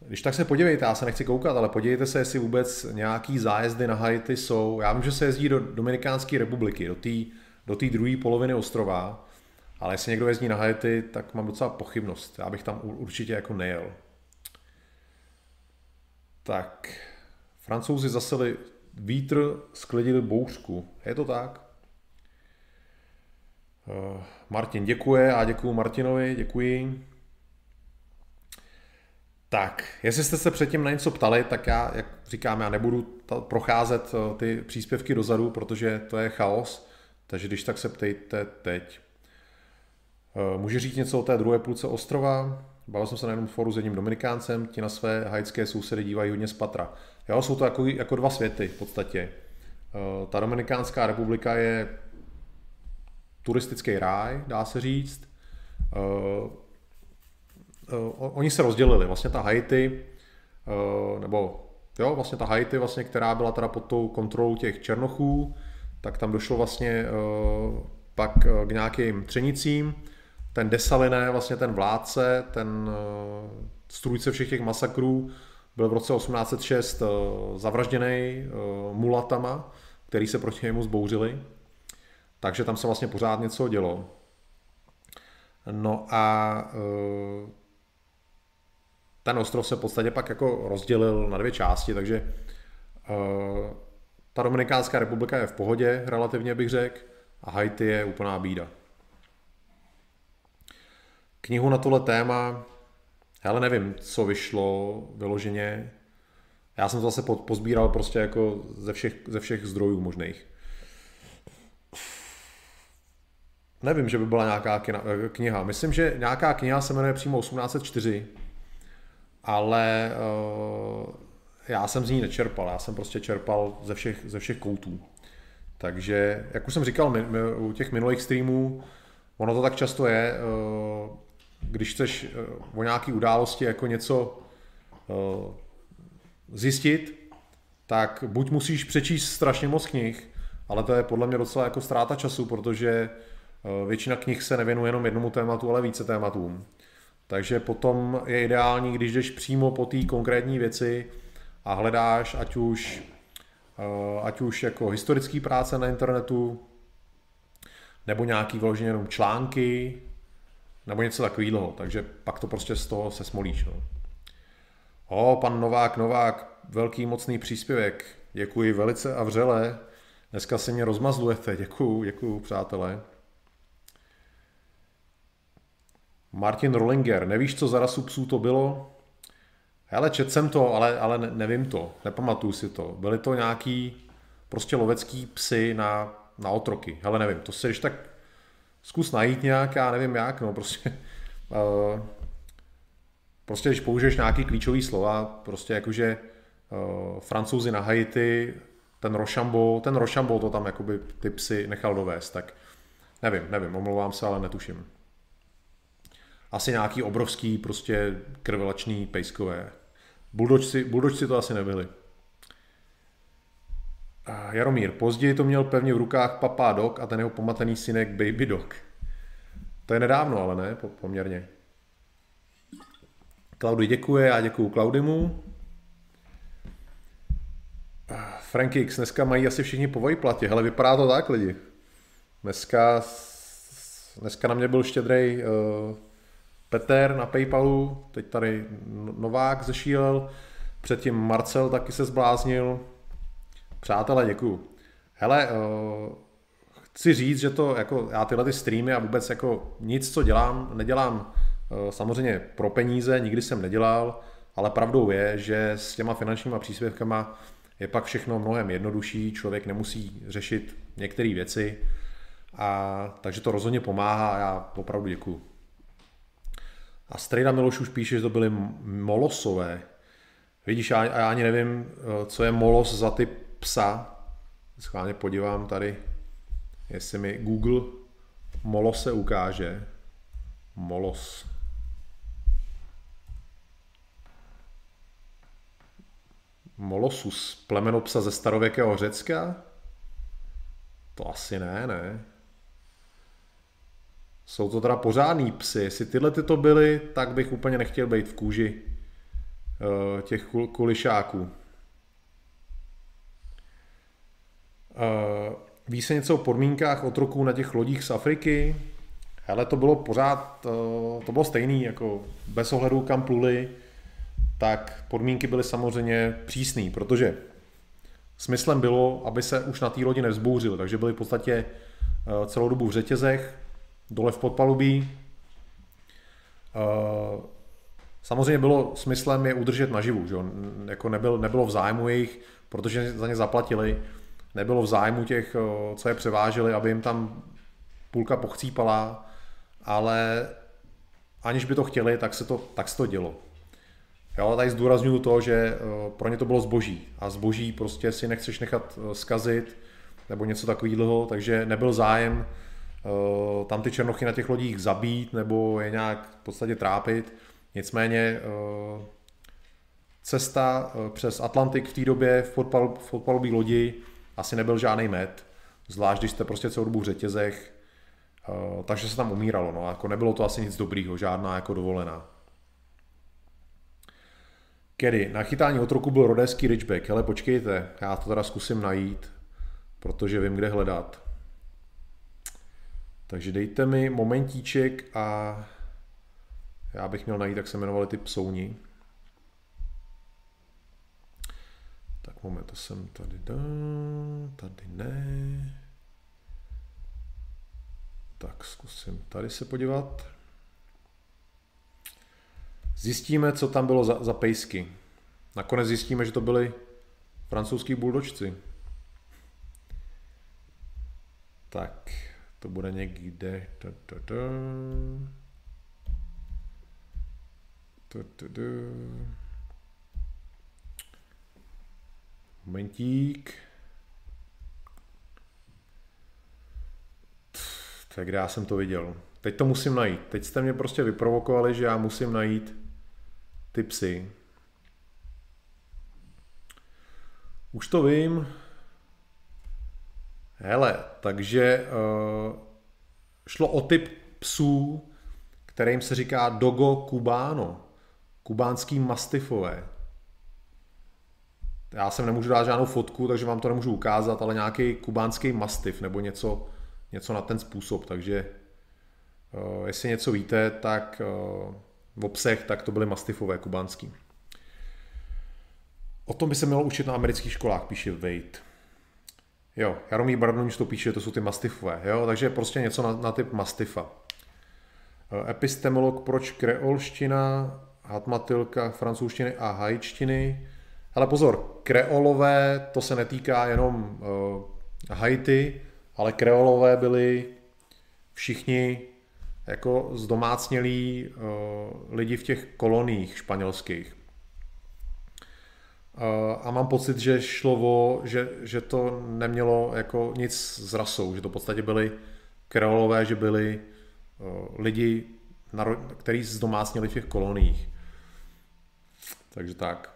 když tak se podívejte, já se nechci koukat, ale podívejte se, jestli vůbec nějaký zájezdy na Haiti jsou. Já vím, že se jezdí do Dominikánské republiky, do té do druhé poloviny ostrova, ale jestli někdo jezdí na Haiti, tak mám docela pochybnost. Já bych tam určitě jako nejel. Tak, francouzi zaseli vítr, sklidili bouřku. Je to tak? Uh, Martin děkuje a děkuji Martinovi, děkuji. Tak, jestli jste se předtím na něco ptali, tak já, jak říkám, já nebudu ta, procházet eh, ty příspěvky dozadu, protože to je chaos, takže když tak se ptejte teď. Eh, může říct něco o té druhé půlce ostrova? Bavil jsem se na jednom foru s jedním Dominikáncem, ti na své haitské sousedy dívají hodně z patra. Jo, jsou to jako, jako dva světy v podstatě. Eh, ta Dominikánská republika je turistický ráj, dá se říct. Uh, uh, oni se rozdělili, vlastně ta Haiti, uh, nebo jo, vlastně ta Haiti, vlastně, která byla teda pod tou kontrolou těch Černochů, tak tam došlo vlastně pak k nějakým třenicím. Ten Desaliné, vlastně ten vládce, ten strůjce všech těch masakrů, byl v roce 1806 uh, zavražděný mulatama, který se proti němu zbouřili. Takže tam se vlastně pořád něco dělo. No a e, ten ostrov se v podstatě pak jako rozdělil na dvě části, takže e, ta Dominikánská republika je v pohodě, relativně bych řekl, a Haiti je úplná bída. Knihu na tohle téma, ale nevím, co vyšlo vyloženě. Já jsem to zase pozbíral prostě jako ze všech, ze všech zdrojů možných. Nevím, že by byla nějaká kniha. Myslím, že nějaká kniha se jmenuje přímo 1804, ale uh, já jsem z ní nečerpal. Já jsem prostě čerpal ze všech, ze všech koutů. Takže, jak už jsem říkal my, my, u těch minulých streamů, ono to tak často je, uh, když chceš uh, o nějaké události jako něco uh, zjistit, tak buď musíš přečíst strašně moc knih, ale to je podle mě docela jako ztráta času, protože Eh, většina knih se nevěnuje jenom jednomu tématu, ale více tématům. Takže potom je ideální, když jdeš přímo po té konkrétní věci a hledáš ať už, eh, ať už jako historické práce na internetu, nebo nějaký vloženě jenom články, nebo něco takového. Takže pak to prostě z toho se smolíš. No. O, pan Novák, Novák, velký mocný příspěvek. Děkuji velice a vřele. Dneska se mě rozmazlujete. Děkuji, děkuji, přátelé. Martin Rollinger, nevíš, co za rasu psů to bylo? Ale čet jsem to, ale, ale nevím to, nepamatuju si to. Byly to nějaký prostě lovecký psy na, na otroky. Hele, nevím, to se když tak zkus najít nějak, já nevím jak, no prostě... Uh, prostě když použiješ nějaký klíčový slova, prostě jakože uh, francouzi na Haiti, ten Rochambeau, ten Rochambeau to tam jakoby ty psy nechal dovést, tak nevím, nevím, omlouvám se, ale netuším asi nějaký obrovský prostě krvelačný pejskové. Buldočci, buldočci to asi nebyli. Jaromír, později to měl pevně v rukách papá dok a ten jeho pomatený synek baby dok. To je nedávno, ale ne, poměrně. Klaudy děkuje, já děkuju Klaudimu. Frankix, dneska mají asi všichni po Vojplatě. Hele, vypadá to tak, lidi. Dneska, dneska na mě byl štědrej uh, Peter na Paypalu, teď tady Novák zešílel, předtím Marcel taky se zbláznil. Přátelé, děkuju. Hele, uh, chci říct, že to jako já tyhle ty streamy a vůbec jako nic, co dělám, nedělám uh, samozřejmě pro peníze, nikdy jsem nedělal, ale pravdou je, že s těma finančníma příspěvkama je pak všechno mnohem jednodušší, člověk nemusí řešit některé věci, a, takže to rozhodně pomáhá a já opravdu děkuju. A Strejda Miloš už píše, že to byly molosové. Vidíš, já, já ani nevím, eh, co je molos za typ psa. Schválně podívám tady, jestli mi Google molose ukáže. Molos. Molosus, plemeno psa ze starověkého Řecka? To asi ne, ne. Jsou to teda pořádný psy. Jestli tyhle ty to byly, tak bych úplně nechtěl být v kůži uh, těch kulišáků. Uh, ví se něco o podmínkách otroků na těch lodích z Afriky? Hele, to bylo pořád, uh, to bylo stejný, jako bez ohledu kam pluli, tak podmínky byly samozřejmě přísné, protože smyslem bylo, aby se už na té lodi nevzbouřil, takže byly v podstatě celou dobu v řetězech, dole v podpalubí. Samozřejmě bylo smyslem je udržet naživu, že? Jako nebyl, nebylo v zájmu jejich, protože za ně zaplatili, nebylo v zájmu těch, co je převáželi, aby jim tam půlka pochcípala, ale aniž by to chtěli, tak se to, tak se to dělo. Jo, tady zdůraznuju to, že eh, pro ně to bylo zboží a zboží prostě si nechceš nechat eh, skazit nebo něco takového, takže nebyl zájem eh, tam ty černochy na těch lodích zabít nebo je nějak v podstatě trápit. Nicméně cesta přes Atlantik v té době v, podpal, v podpalubí lodi asi nebyl žádný med, zvlášť když jste prostě celou dobu v řetězech, takže se tam umíralo, no, jako nebylo to asi nic dobrýho, žádná jako dovolená. Kedy? Na chytání otroku byl rodéský Ridgeback, ale počkejte, já to teda zkusím najít, protože vím, kde hledat. Takže dejte mi momentíček a já bych měl najít, jak se jmenovali ty psouni. Tak moment, to jsem tady dá, tady ne. Tak zkusím tady se podívat. Zjistíme, co tam bylo za, za pejsky. Nakonec zjistíme, že to byli francouzský buldočci. Tak, to bude někde. Da, da, da. Da, da, da. Momentík. Tak já jsem to viděl? Teď to musím najít. Teď jste mě prostě vyprovokovali, že já musím najít ty psy. Už to vím. Hele, takže uh, šlo o typ psů, kterým se říká Dogo Cubano. Kubánský mastifové. Já jsem nemůžu dát žádnou fotku, takže vám to nemůžu ukázat, ale nějaký kubánský mastif nebo něco, něco na ten způsob. Takže uh, jestli něco víte, tak uh, v obsech, tak to byly mastifové kubánský. O tom by se mělo učit na amerických školách, píše Wade. Jo, Jaromír Bardonič to píše, to jsou ty mastifové, jo, takže prostě něco na, na typ mastifa. E, epistemolog, proč kreolština, hatmatilka francouzštiny a hajčtiny. Ale pozor, kreolové, to se netýká jenom uh, Haiti, ale kreolové byli všichni jako zdomácnělí uh, lidi v těch koloních španělských. Uh, a mám pocit, že šlo o, že, že to nemělo jako nic s rasou, že to v podstatě byli kreolové, že byli uh, lidi, kteří zdomácněli v těch koloniích. Takže tak.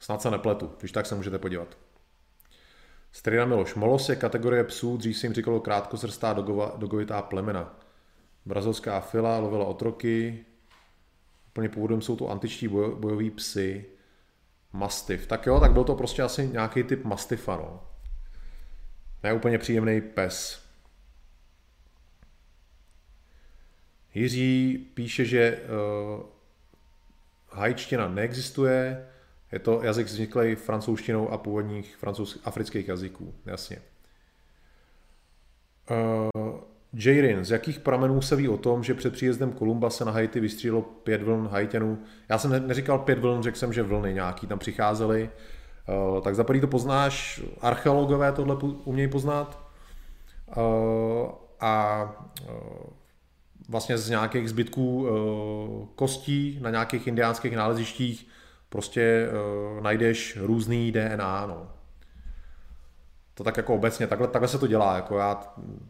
Snad se nepletu, když tak se můžete podívat. Strina Miloš. Molos je kategorie psů, dřív se jim říkalo krátkosrstá dogova, dogovitá plemena. Brazilská fila lovila otroky. Úplně původem jsou to antičtí boj, bojoví psy. Mastiff. Tak jo, tak byl to prostě asi nějaký typ mastifa, no. Ne úplně příjemný pes. Jiří píše, že uh, hajčtina neexistuje, je to jazyk vzniklý francouzštinou a původních francouz, afrických jazyků, jasně. Uh, Jairin, z jakých pramenů se ví o tom, že před příjezdem Kolumba se na Haiti vystřílelo pět vln Haitianů? Já jsem neříkal pět vln, řekl jsem, že vlny nějaký tam přicházely. Uh, tak za to poznáš, archeologové tohle umějí poznat. Uh, a uh, vlastně z nějakých zbytků kostí na nějakých indiánských nálezištích prostě najdeš různý DNA. No. To tak jako obecně, takhle, takhle se to dělá. Jako já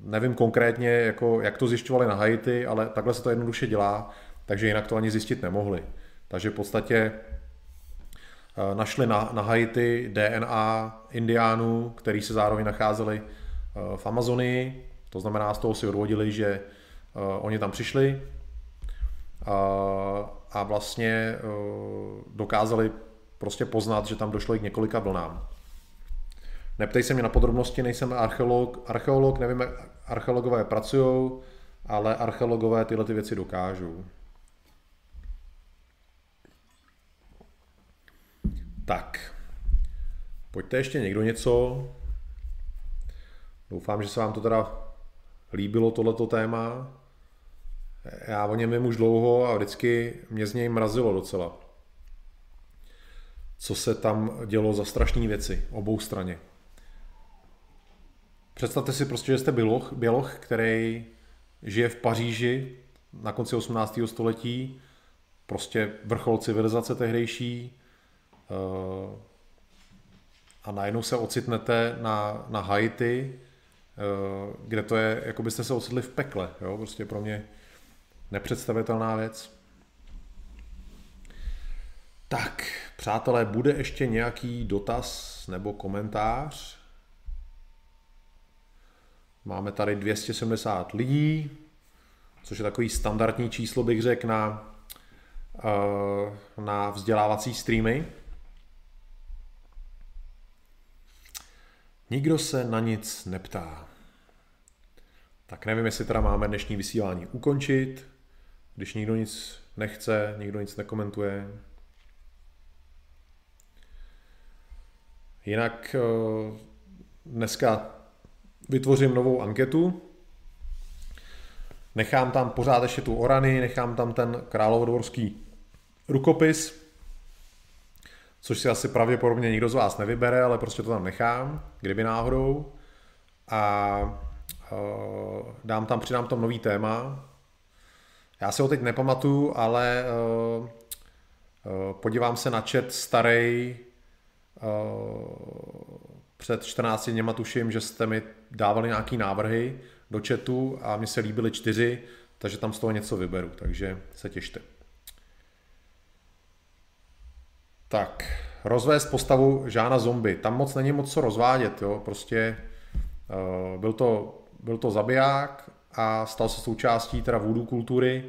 nevím konkrétně, jako, jak to zjišťovali na Haiti, ale takhle se to jednoduše dělá, takže jinak to ani zjistit nemohli. Takže v podstatě Eh, našli na, na Haiti DNA indiánů, který se zároveň nacházeli eh, v Amazonii. To znamená, z toho si odvodili, že eh, oni tam přišli a vlastně dokázali prostě poznat, že tam došlo i k několika vlnám. Neptej se mě na podrobnosti, nejsem archeolog, archeolog nevím, jak archeologové pracují, ale archeologové tyhle ty věci dokážou. Tak, pojďte ještě někdo něco. Doufám, že se vám to teda líbilo tohleto téma. Já o něm vím už dlouho a vždycky mě z něj mrazilo docela. Co se tam dělo za strašné věci, obou straně. Představte si prostě, že jste běloch, běloch, který žije v Paříži na konci 18. století, prostě vrchol civilizace tehdejší, Eh, a najednou se ocitnete na, na Haiti, eh, kde to je, jako byste se ocitli v pekle. Jo? Prostě pro mě nepředstavitelná věc. Tak, přátelé, bude ještě nějaký dotaz nebo komentář? Máme tady 270 lidí, což je takový standardní číslo, bych řekl, na, eh, na vzdělávací streamy. Nikdo se na nic neptá. Tak nevím, jestli teda máme dnešní vysílání ukončit, když nikdo nic nechce, nikdo nic nekomentuje. Jinak eh, dneska vytvořím novou anketu. Nechám tam pořád ještě tu orany, nechám tam ten královodvorský rukopis, což si asi pravděpodobně nikdo z vás nevybere, ale prostě to tam nechám, kdyby náhodou. A uh, dám tam, přidám tam nový téma. Já si ho teď nepamatuju, ale uh, uh, podívám se na chat starý před 14 dněma tuším, že jste mi dávali nějaký návrhy do chatu a mi se líbily čtyři, takže tam z toho něco vyberu, takže se těšte. Tak, rozvést postavu Žána Zombie. Tam moc není moc co rozvádět, jo. Prostě uh, byl, to, byl to zabiják a stal se součástí teda voodoo kultury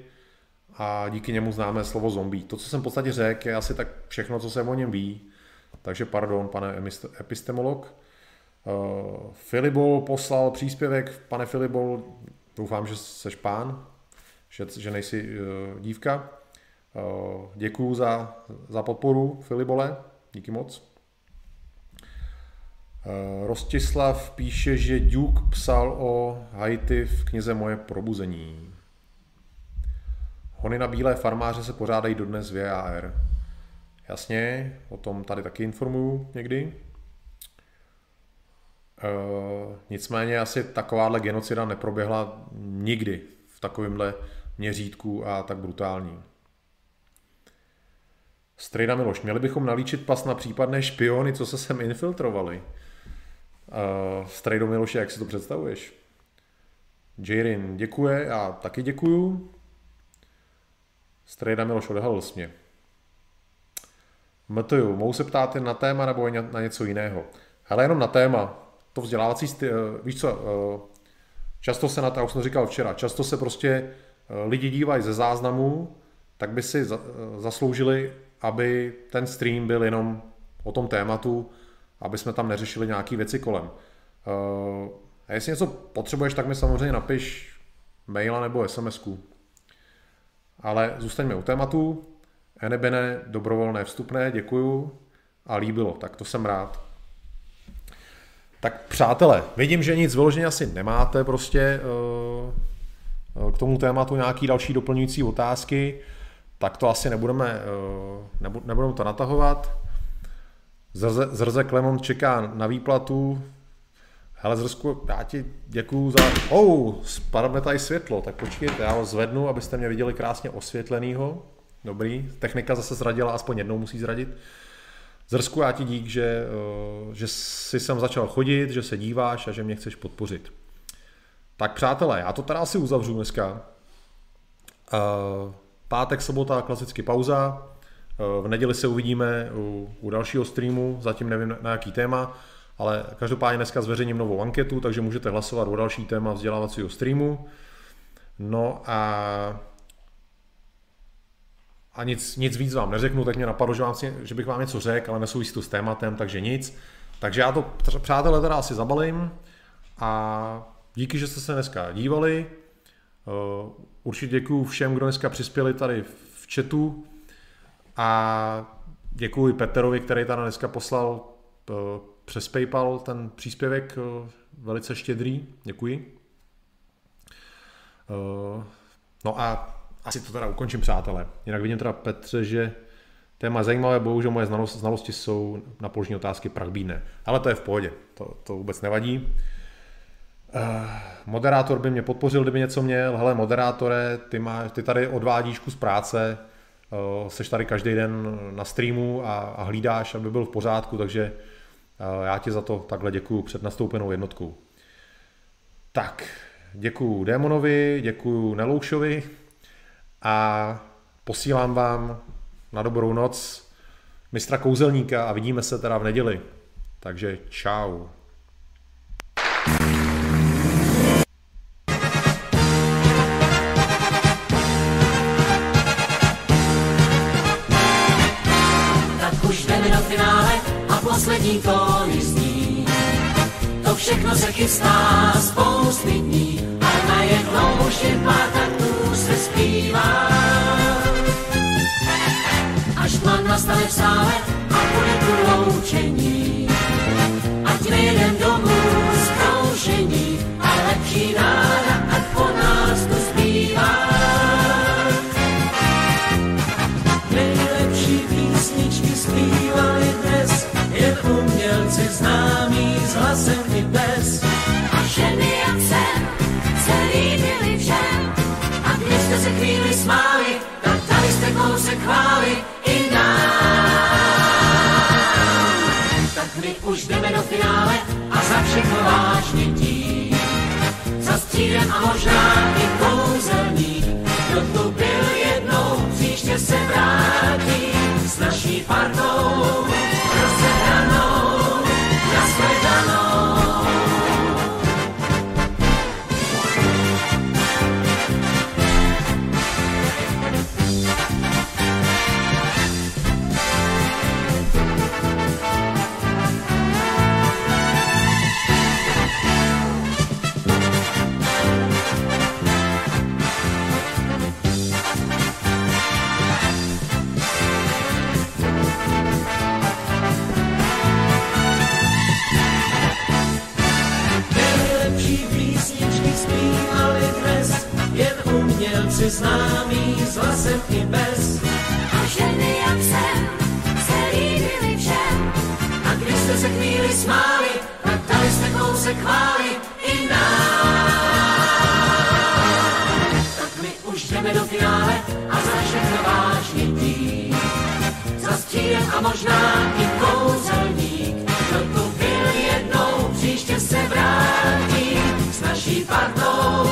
a díky němu známe slovo zombie. To, co jsem v podstatě řekl, je asi tak všechno, co se o něm ví. Takže pardon, pane epistemolog. Uh, Filibol poslal příspěvek. Pane Filibol, doufám, že seš pán, že, že nejsi uh, dívka. Eh, Děkuju za, za podporu, Filibole, díky moc. Eh, Rostislav píše, že Duke psal o Haiti v knize Moje probuzení. Hony na bílé farmáře se pořádají dodnes v VAR. Jasně, o tom tady taky informuju někdy. E, nicméně asi takováhle genocida neproběhla nikdy v takovémhle měřítku a tak brutální. Strejda Miloš, měli bychom nalíčit pas na případné špiony, co se sem infiltrovali. Uh, Strejdo Miloš, jak si to představuješ? Jirin děkuje, já taky děkuju. Strejda Miloš odehalil mě. Mtuju, mohu se ptát jen na téma nebo na něco jiného? Ale jenom na téma. To vzdělávací, eh, víš co, eh, často se na to, už jsem říkal včera, často se prostě lidi dívají ze záznamu, tak by si zasloužili, aby ten stream byl jenom o tom tématu, aby jsme tam neřešili nějaké věci kolem. A jestli něco potřebuješ, tak mi samozřejmě napiš maila nebo SMSku. Ale zůstaňme u tématu. Enebene, dobrovolné vstupné, děkuju a líbilo, tak to jsem rád. Tak přátelé, vidím, že nic vyloženě asi nemáte prostě eh, k tomu tématu nějaký další doplňující otázky, tak to asi nebudeme, eh, nebudeme to natahovat. Zrze, Zrze Klemon čeká na výplatu. Hele, Zrzku, já ti děkuju za... Oh, spadlo mi tady světlo, tak počkejte, já ho zvednu, abyste mě viděli krásně osvětlenýho. Dobrý, technika zase zradila, aspoň jednou musí zradit. Zrsku, já ti dík, že, eh, že jsi sem začal chodit, že se díváš a že mě chceš podpořit. Tak přátelé, já to teda asi uzavřu dneska. Eh, pátek, sobota, klasicky pauza. Eh, v neděli se uvidíme u, u dalšího streamu, zatím nevím na jaký téma, ale každopádně dneska zveřejním novou anketu, takže můžete hlasovat o další téma vzdělávacího streamu. No a a nic, nic víc vám neřeknu, tak mě napadlo, že, vám, že bych vám něco řekl, ale nesouvisí to s tématem, takže nic. Takže já to, přátelé, teda asi zabalím a díky, že jste se dneska dívali. Eh, určitě děkuji všem, kdo dneska přispěli tady v chatu a děkuji Peterovi, který tady dneska poslal eh, přes PayPal ten příspěvek eh, velice štědrý. Děkuji. No a asi to teda ukončím, přátelé. Jinak vidím teda Petře, že téma zajímavé, bohužel moje znalosti, jsou na položení otázky prachbídné. Ale to je v pohodě, to, to vůbec nevadí. Uh, moderátor by mě podpořil, kdyby něco měl. Hele, moderátore, ty, má, ty tady odvádíš kus práce, uh, seš tady každý den na streamu a, a hlídáš, aby byl v pořádku, takže uh, já ti za to takhle děkuju před nastoupenou jednotkou. Tak, děkuju Démonovi, děkuju Neloušovi, a posílám vám na dobrou noc mistra kouzelníka a vidíme se teda v neděli. Takže čau. Tak už do finále a poslední zní. To všechno se chystá saw it. Do finále a za všechno vážně tím. Za střídem a možná i kouzelník, kdo tu byl jednou, příště se vrátí s naší partou si známý s hlasem i bez. A ženy jak jsem se líbili všem. A když jste se chvíli smáli, tak dali jste kousek chváli i nám. Tak my už jdeme do finále a za všechno vážný tým. Za stílem a možná i kouzelník. Kdo tu byl jednou, příště se vrátí s naší partou.